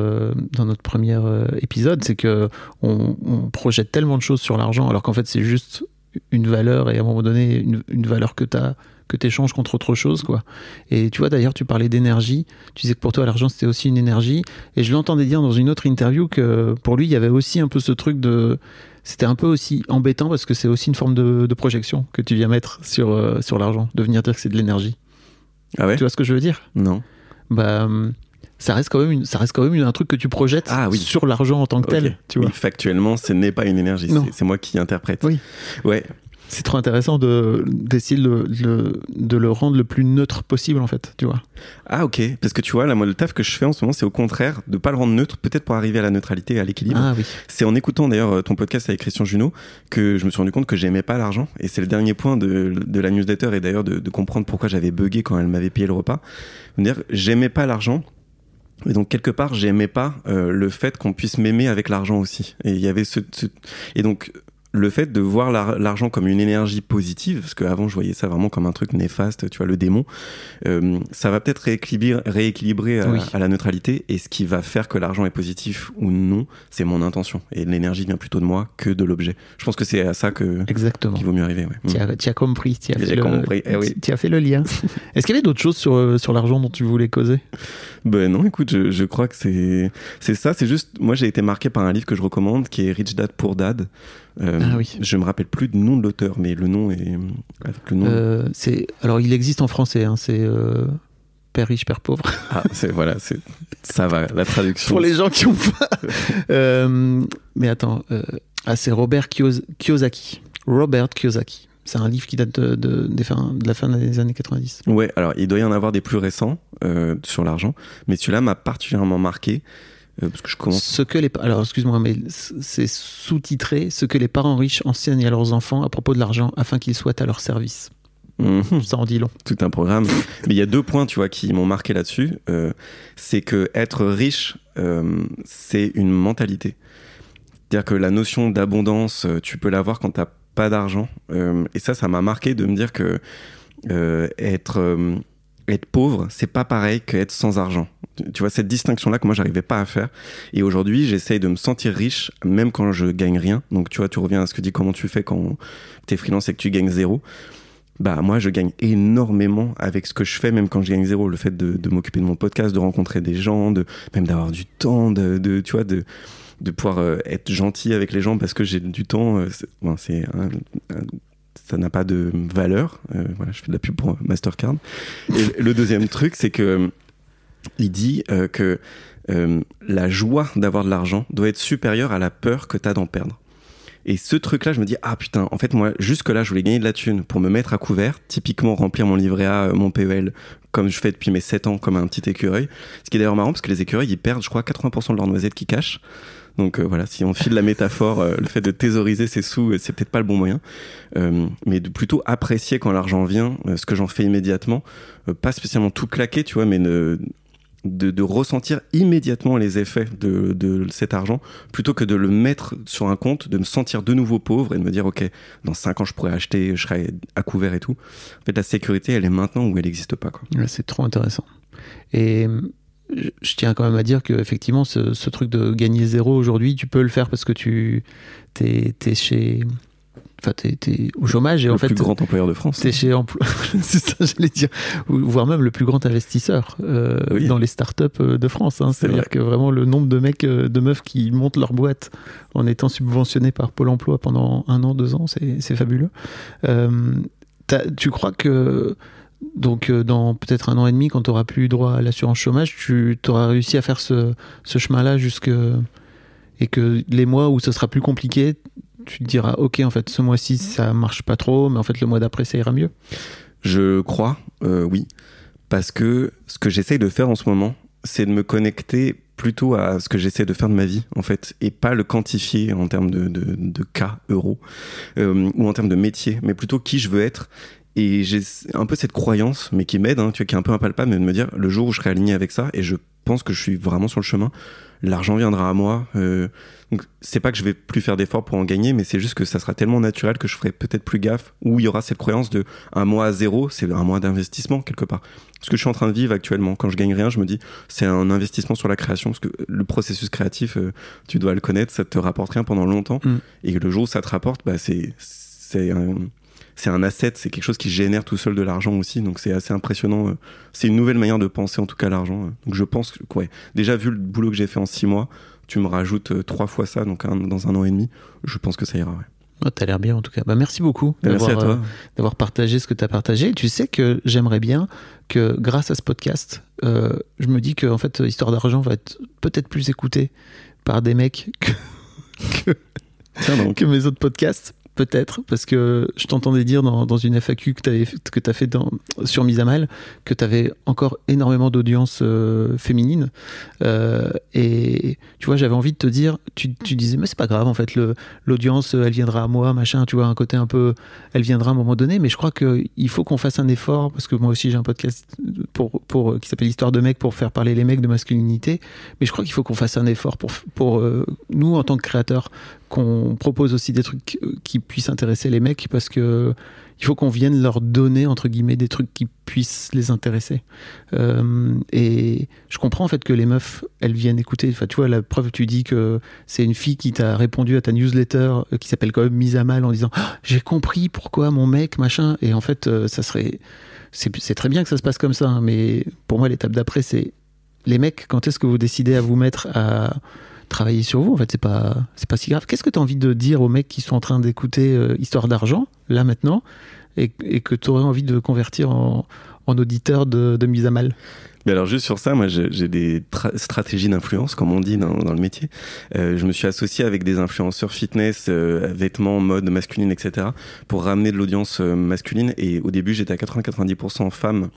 dans notre premier euh, épisode, c'est que on, on projette tellement de choses sur l'argent, alors qu'en fait c'est juste une valeur, et à un moment donné, une, une valeur que tu as que tu échanges contre autre chose quoi. Et tu vois d'ailleurs tu parlais d'énergie, tu disais que pour toi l'argent c'était aussi une énergie et je l'entendais dire dans une autre interview que pour lui il y avait aussi un peu ce truc de c'était un peu aussi embêtant parce que c'est aussi une forme de, de projection que tu viens mettre sur euh, sur l'argent, de venir dire que c'est de l'énergie. Ah ouais? Tu vois ce que je veux dire? Non. bah hum, ça reste quand même une, ça reste quand même un truc que tu projettes Ah oui. sur l'argent en tant que tel tu vois Oui, factuellement, ce n'est pas une énergie, c'est moi qui interprète. Oui. Ouais. C'est trop intéressant de d'essayer de, le- de de le rendre le plus neutre possible en fait tu vois Ah ok, parce que tu vois, là, moi, le taf que je fais en ce moment, c'est au contraire de pas le rendre neutre, peut-être pour arriver à la neutralité et à l'équilibre. ah oui C'est en écoutant d'ailleurs euh, ton podcast avec Christian Junot que je me suis rendu compte que j'aimais pas l'argent. Et c'est le dernier point de, de la newsletter et d'ailleurs de, de comprendre pourquoi j'avais bugué quand elle m'avait payé le repas. dire j'aimais pas l'argent. Et donc quelque part, j'aimais pas euh, le fait qu'on puisse m'aimer avec l'argent aussi. Et il y avait ce, ce- et donc le fait de voir l'ar- l'argent comme une énergie positive, parce qu'avant je voyais ça vraiment comme un truc néfaste, tu vois, le démon, euh, ça va peut-être rééquilibrer, rééquilibrer à, Oui. à la neutralité. Et ce qui va faire que l'argent est positif ou non, c'est mon intention. Et l'énergie vient plutôt de moi que de l'objet. Je pense que c'est à ça que exactement qu'il vaut mieux arriver. Ouais. tu as, compris tu as, le, eh oui. as fait le lien est-ce qu'il y avait d'autres choses sur, euh, sur l'argent dont tu voulais causer? Ben non, écoute, je, je crois que c'est c'est ça. C'est juste, moi j'ai été marqué par un livre que je recommande, qui est Rich Dad Poor Dad. Euh, Ah oui. Je me rappelle plus du nom de l'auteur, mais le nom est avec le nom. Euh, c'est alors il existe en français hein, c'est euh, père riche père pauvre Ah, c'est voilà, c'est ça va. La traduction. pour les gens qui ont pas Euh, mais attends euh, ah c'est Robert Kiyos- Kiyosaki Robert Kiyosaki c'est un livre qui date de, de, la fin des années 90 Ouais, alors il doit y en avoir des plus récents euh, sur l'argent, mais celui-là m'a particulièrement marqué euh, parce que je commence. Ce que les alors excuse-moi mais c'est sous-titré ce que les parents riches enseignent à leurs enfants à propos de l'argent afin qu'ils soient à leur service. Mhm. Ça en dit long. tout un programme. Mais il y a deux points, tu vois, qui m'ont marqué là-dessus. Euh, c'est que être riche, euh, c'est une mentalité. C'est-à-dire que la notion d'abondance, tu peux l'avoir quand t'as pas d'argent. Et ça, ça m'a marqué de me dire que être être pauvre, c'est pas pareil qu'être sans argent. Tu- vois cette distinction-là que moi j'arrivais pas à faire. Et aujourd'hui, j'essaye de me sentir riche, même quand je gagne rien. Donc tu vois, tu reviens à ce que dit comment tu fais quand t'es freelance et que tu gagnes zéro bah moi je gagne énormément avec ce que je fais même quand je gagne zéro le fait de, m'occuper de mon podcast de rencontrer des gens de même d'avoir du temps de, de tu vois de de pouvoir euh, être gentil avec les gens parce que j'ai du temps euh, bon, c'est ça n'a pas de valeur Euh, voilà je fais de la pub pour Mastercard et le deuxième truc c'est que il dit euh, que euh, la joie d'avoir de l'argent doit être supérieure à la peur que tu as d'en perdre et ce truc-là, je me dis, ah putain, en fait, moi, jusque-là, je voulais gagner de la thune pour me mettre à couvert, typiquement remplir mon livret A, euh, mon PEL, comme je fais depuis mes 7 ans, comme un petit écureuil. Ce qui est d'ailleurs marrant, parce que les écureuils, ils perdent, je crois, 80% de leurs noisettes qu'ils cachent. Donc voilà, si on file la métaphore, le fait de thésauriser ses sous, c'est peut-être pas le bon moyen. Mais de plutôt apprécier quand l'argent vient, ce que j'en fais immédiatement. Pas spécialement tout claquer, tu vois, mais ne- de, ressentir immédiatement les effets de, cet argent plutôt que de le mettre sur un compte, de me sentir de nouveau pauvre et de me dire ok dans 5 ans je pourrais acheter, je serai à couvert et tout. En fait la sécurité elle est maintenant ou elle n'existe pas c'est trop intéressant. Et je, tiens quand même à dire que effectivement, ce, truc de gagner zéro aujourd'hui, tu peux le faire parce que tu t'es chez enfin, t'es, t'es au chômage et le en fait, plus grand employeur de France. t'es chez Emploi. c'est ça, j'allais dire. Voire même le plus grand investisseur euh, Oui. dans les startups euh, de France. hein. C'est C'est-à-dire vrai. que vraiment le nombre de mecs, euh, de meufs qui montent leur boîte en étant subventionnés par Pôle emploi pendant un an, deux ans, c'est, c'est fabuleux. Euh, tu crois que. Donc, dans peut-être un an et demi, quand tu n'auras plus droit à l'assurance chômage, tu auras réussi à faire ce, ce chemin-là jusque. Et que les mois où ce sera plus compliqué, tu te diras, ok, en fait, ce mois-ci, ça marche pas trop, mais en fait, le mois d'après, ça ira mieux. Je crois, euh, oui. Parce que ce que j'essaye de faire en ce moment, c'est de me connecter plutôt à ce que j'essaie de faire de ma vie, en fait, et pas le quantifier en termes de, de, cas, euros, euh, ou en termes de métier, mais plutôt qui je veux être. Et j'ai un peu cette croyance, mais qui m'aide, hein, tu vois, qui est un peu impalpable, mais de me dire, le jour où je serai aligné avec ça, et je pense que je suis vraiment sur le chemin, l'argent viendra à moi. Euh, donc c'est pas que je vais plus faire d'efforts pour en gagner, mais c'est juste que ça sera tellement naturel que je ferai peut-être plus gaffe, ou il y aura cette croyance de un mois à zéro, c'est un mois d'investissement quelque part. Ce que je suis en train de vivre actuellement, quand je gagne rien, je me dis c'est un investissement sur la création, parce que le processus créatif, euh, tu dois le connaître, ça te rapporte rien pendant longtemps, Mm. et le jour où ça te rapporte, bah c'est c'est un c'est un asset, c'est quelque chose qui génère tout seul de l'argent aussi, donc c'est assez impressionnant. euh. C'est une nouvelle manière de penser en tout cas l'argent. euh. Donc je pense que ouais, déjà vu le boulot que j'ai fait en six mois, tu me rajoutes euh, trois fois ça, donc un- dans un an et demi, je pense que ça ira. Ouais. Oh, T'as l'air bien en tout cas. Bah, merci beaucoup Merci à d'avoir, euh, partagé ce que tu as partagé. Tu sais que j'aimerais bien que grâce à ce podcast, euh, je me dis que en fait, Histoire d'argent va être peut-être plus écouté par des mecs que, Tiens donc. que mes autres podcasts. Peut-être, parce que je t'entendais dire dans, une FAQ que tu as fait sur Mise à Mal que tu avais encore énormément d'audience euh, féminine. Euh, et tu vois, j'avais envie de te dire, tu, disais, mais c'est pas grave, en fait, l'audience, elle viendra à moi, machin, tu vois, un côté un peu, elle viendra à un moment donné, mais je crois qu'il faut qu'on fasse un effort, parce que moi aussi j'ai un podcast pour, pour, qui s'appelle Histoire de mecs pour faire parler les mecs de masculinité, mais je crois qu'il faut qu'on fasse un effort pour, pour euh, nous, en tant que créateurs, qu'on propose aussi des trucs euh, qui puissent intéresser les mecs parce que il faut qu'on vienne leur donner entre guillemets des trucs qui puissent les intéresser. Euh, et je comprends en fait que les meufs elles viennent écouter. Enfin, tu vois la preuve, tu dis que c'est une fille qui t'a répondu à ta newsletter euh, qui s'appelle quand même Mise à mal en disant Ah, j'ai compris pourquoi mon mec machin. Et en fait, ça serait c'est c'est très bien que ça se passe comme ça, hein, mais pour moi l'étape d'après c'est les mecs. Quand est-ce que vous décidez à vous mettre à travailler sur vous. En fait, c'est pas, c'est pas si grave. Qu'est-ce que tu as envie de dire aux mecs qui sont en train d'écouter euh, Histoire d'argent, là maintenant, et, que tu aurais envie de convertir en, en auditeur de, de mise à mal? Mais alors juste sur ça, moi j'ai des tra- stratégies d'influence, comme on dit dans, dans le métier. Euh, je me suis associé avec des influenceurs fitness, euh, vêtements, mode masculine, etc. pour ramener de l'audience masculine. Et au début, j'étais à 80-90% femmes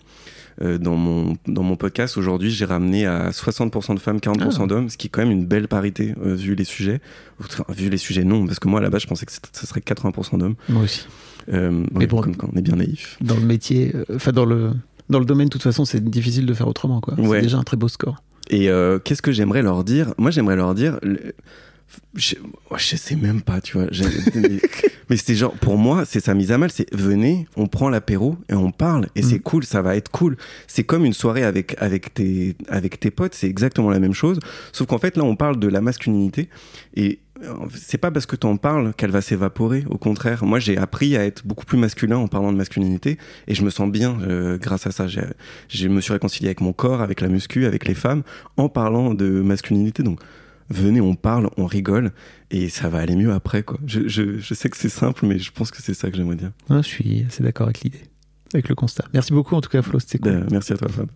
dans mon dans mon podcast. Aujourd'hui, j'ai ramené à 60% de femmes, 40% Ah. d'hommes, ce qui est quand même une belle parité euh, vu les sujets. Enfin, vu les sujets, non, parce que moi à la base, je pensais que ce serait 80% d'hommes. Moi aussi. Euh, Mais bon. comme quand on est bien naïf. Dans le métier, euh, enfin dans le dans le domaine, de toute façon, c'est difficile de faire autrement. Quoi. Ouais. C'est déjà un très beau score. Et euh, qu'est-ce que j'aimerais leur dire? Moi, j'aimerais leur dire. Je, je sais même pas, tu vois. Mais mais c'est genre, pour moi, c'est ça mise à mal. C'est venez, on prend l'apéro et on parle. Et c'est Mm. cool, ça va être cool. C'est comme une soirée avec, avec, tes, avec tes potes, c'est exactement la même chose. Sauf qu'en fait, là, on parle de la masculinité. Et euh, c'est pas parce que tu en parles qu'elle va s'évaporer. Au contraire, moi, j'ai appris à être beaucoup plus masculin en parlant de masculinité. Et je me sens bien euh, grâce à ça. Je me suis réconcilié avec mon corps, avec la muscu, avec les femmes, en parlant de masculinité. Donc, venez, on parle, on rigole, et ça va aller mieux après, quoi. Je, je, je sais que c'est simple, mais je pense que c'est ça que j'aimerais dire. Ouais, je suis assez d'accord avec l'idée, avec le constat. Merci beaucoup en tout cas, Flo, c'était cool. Euh, merci à toi, Fab.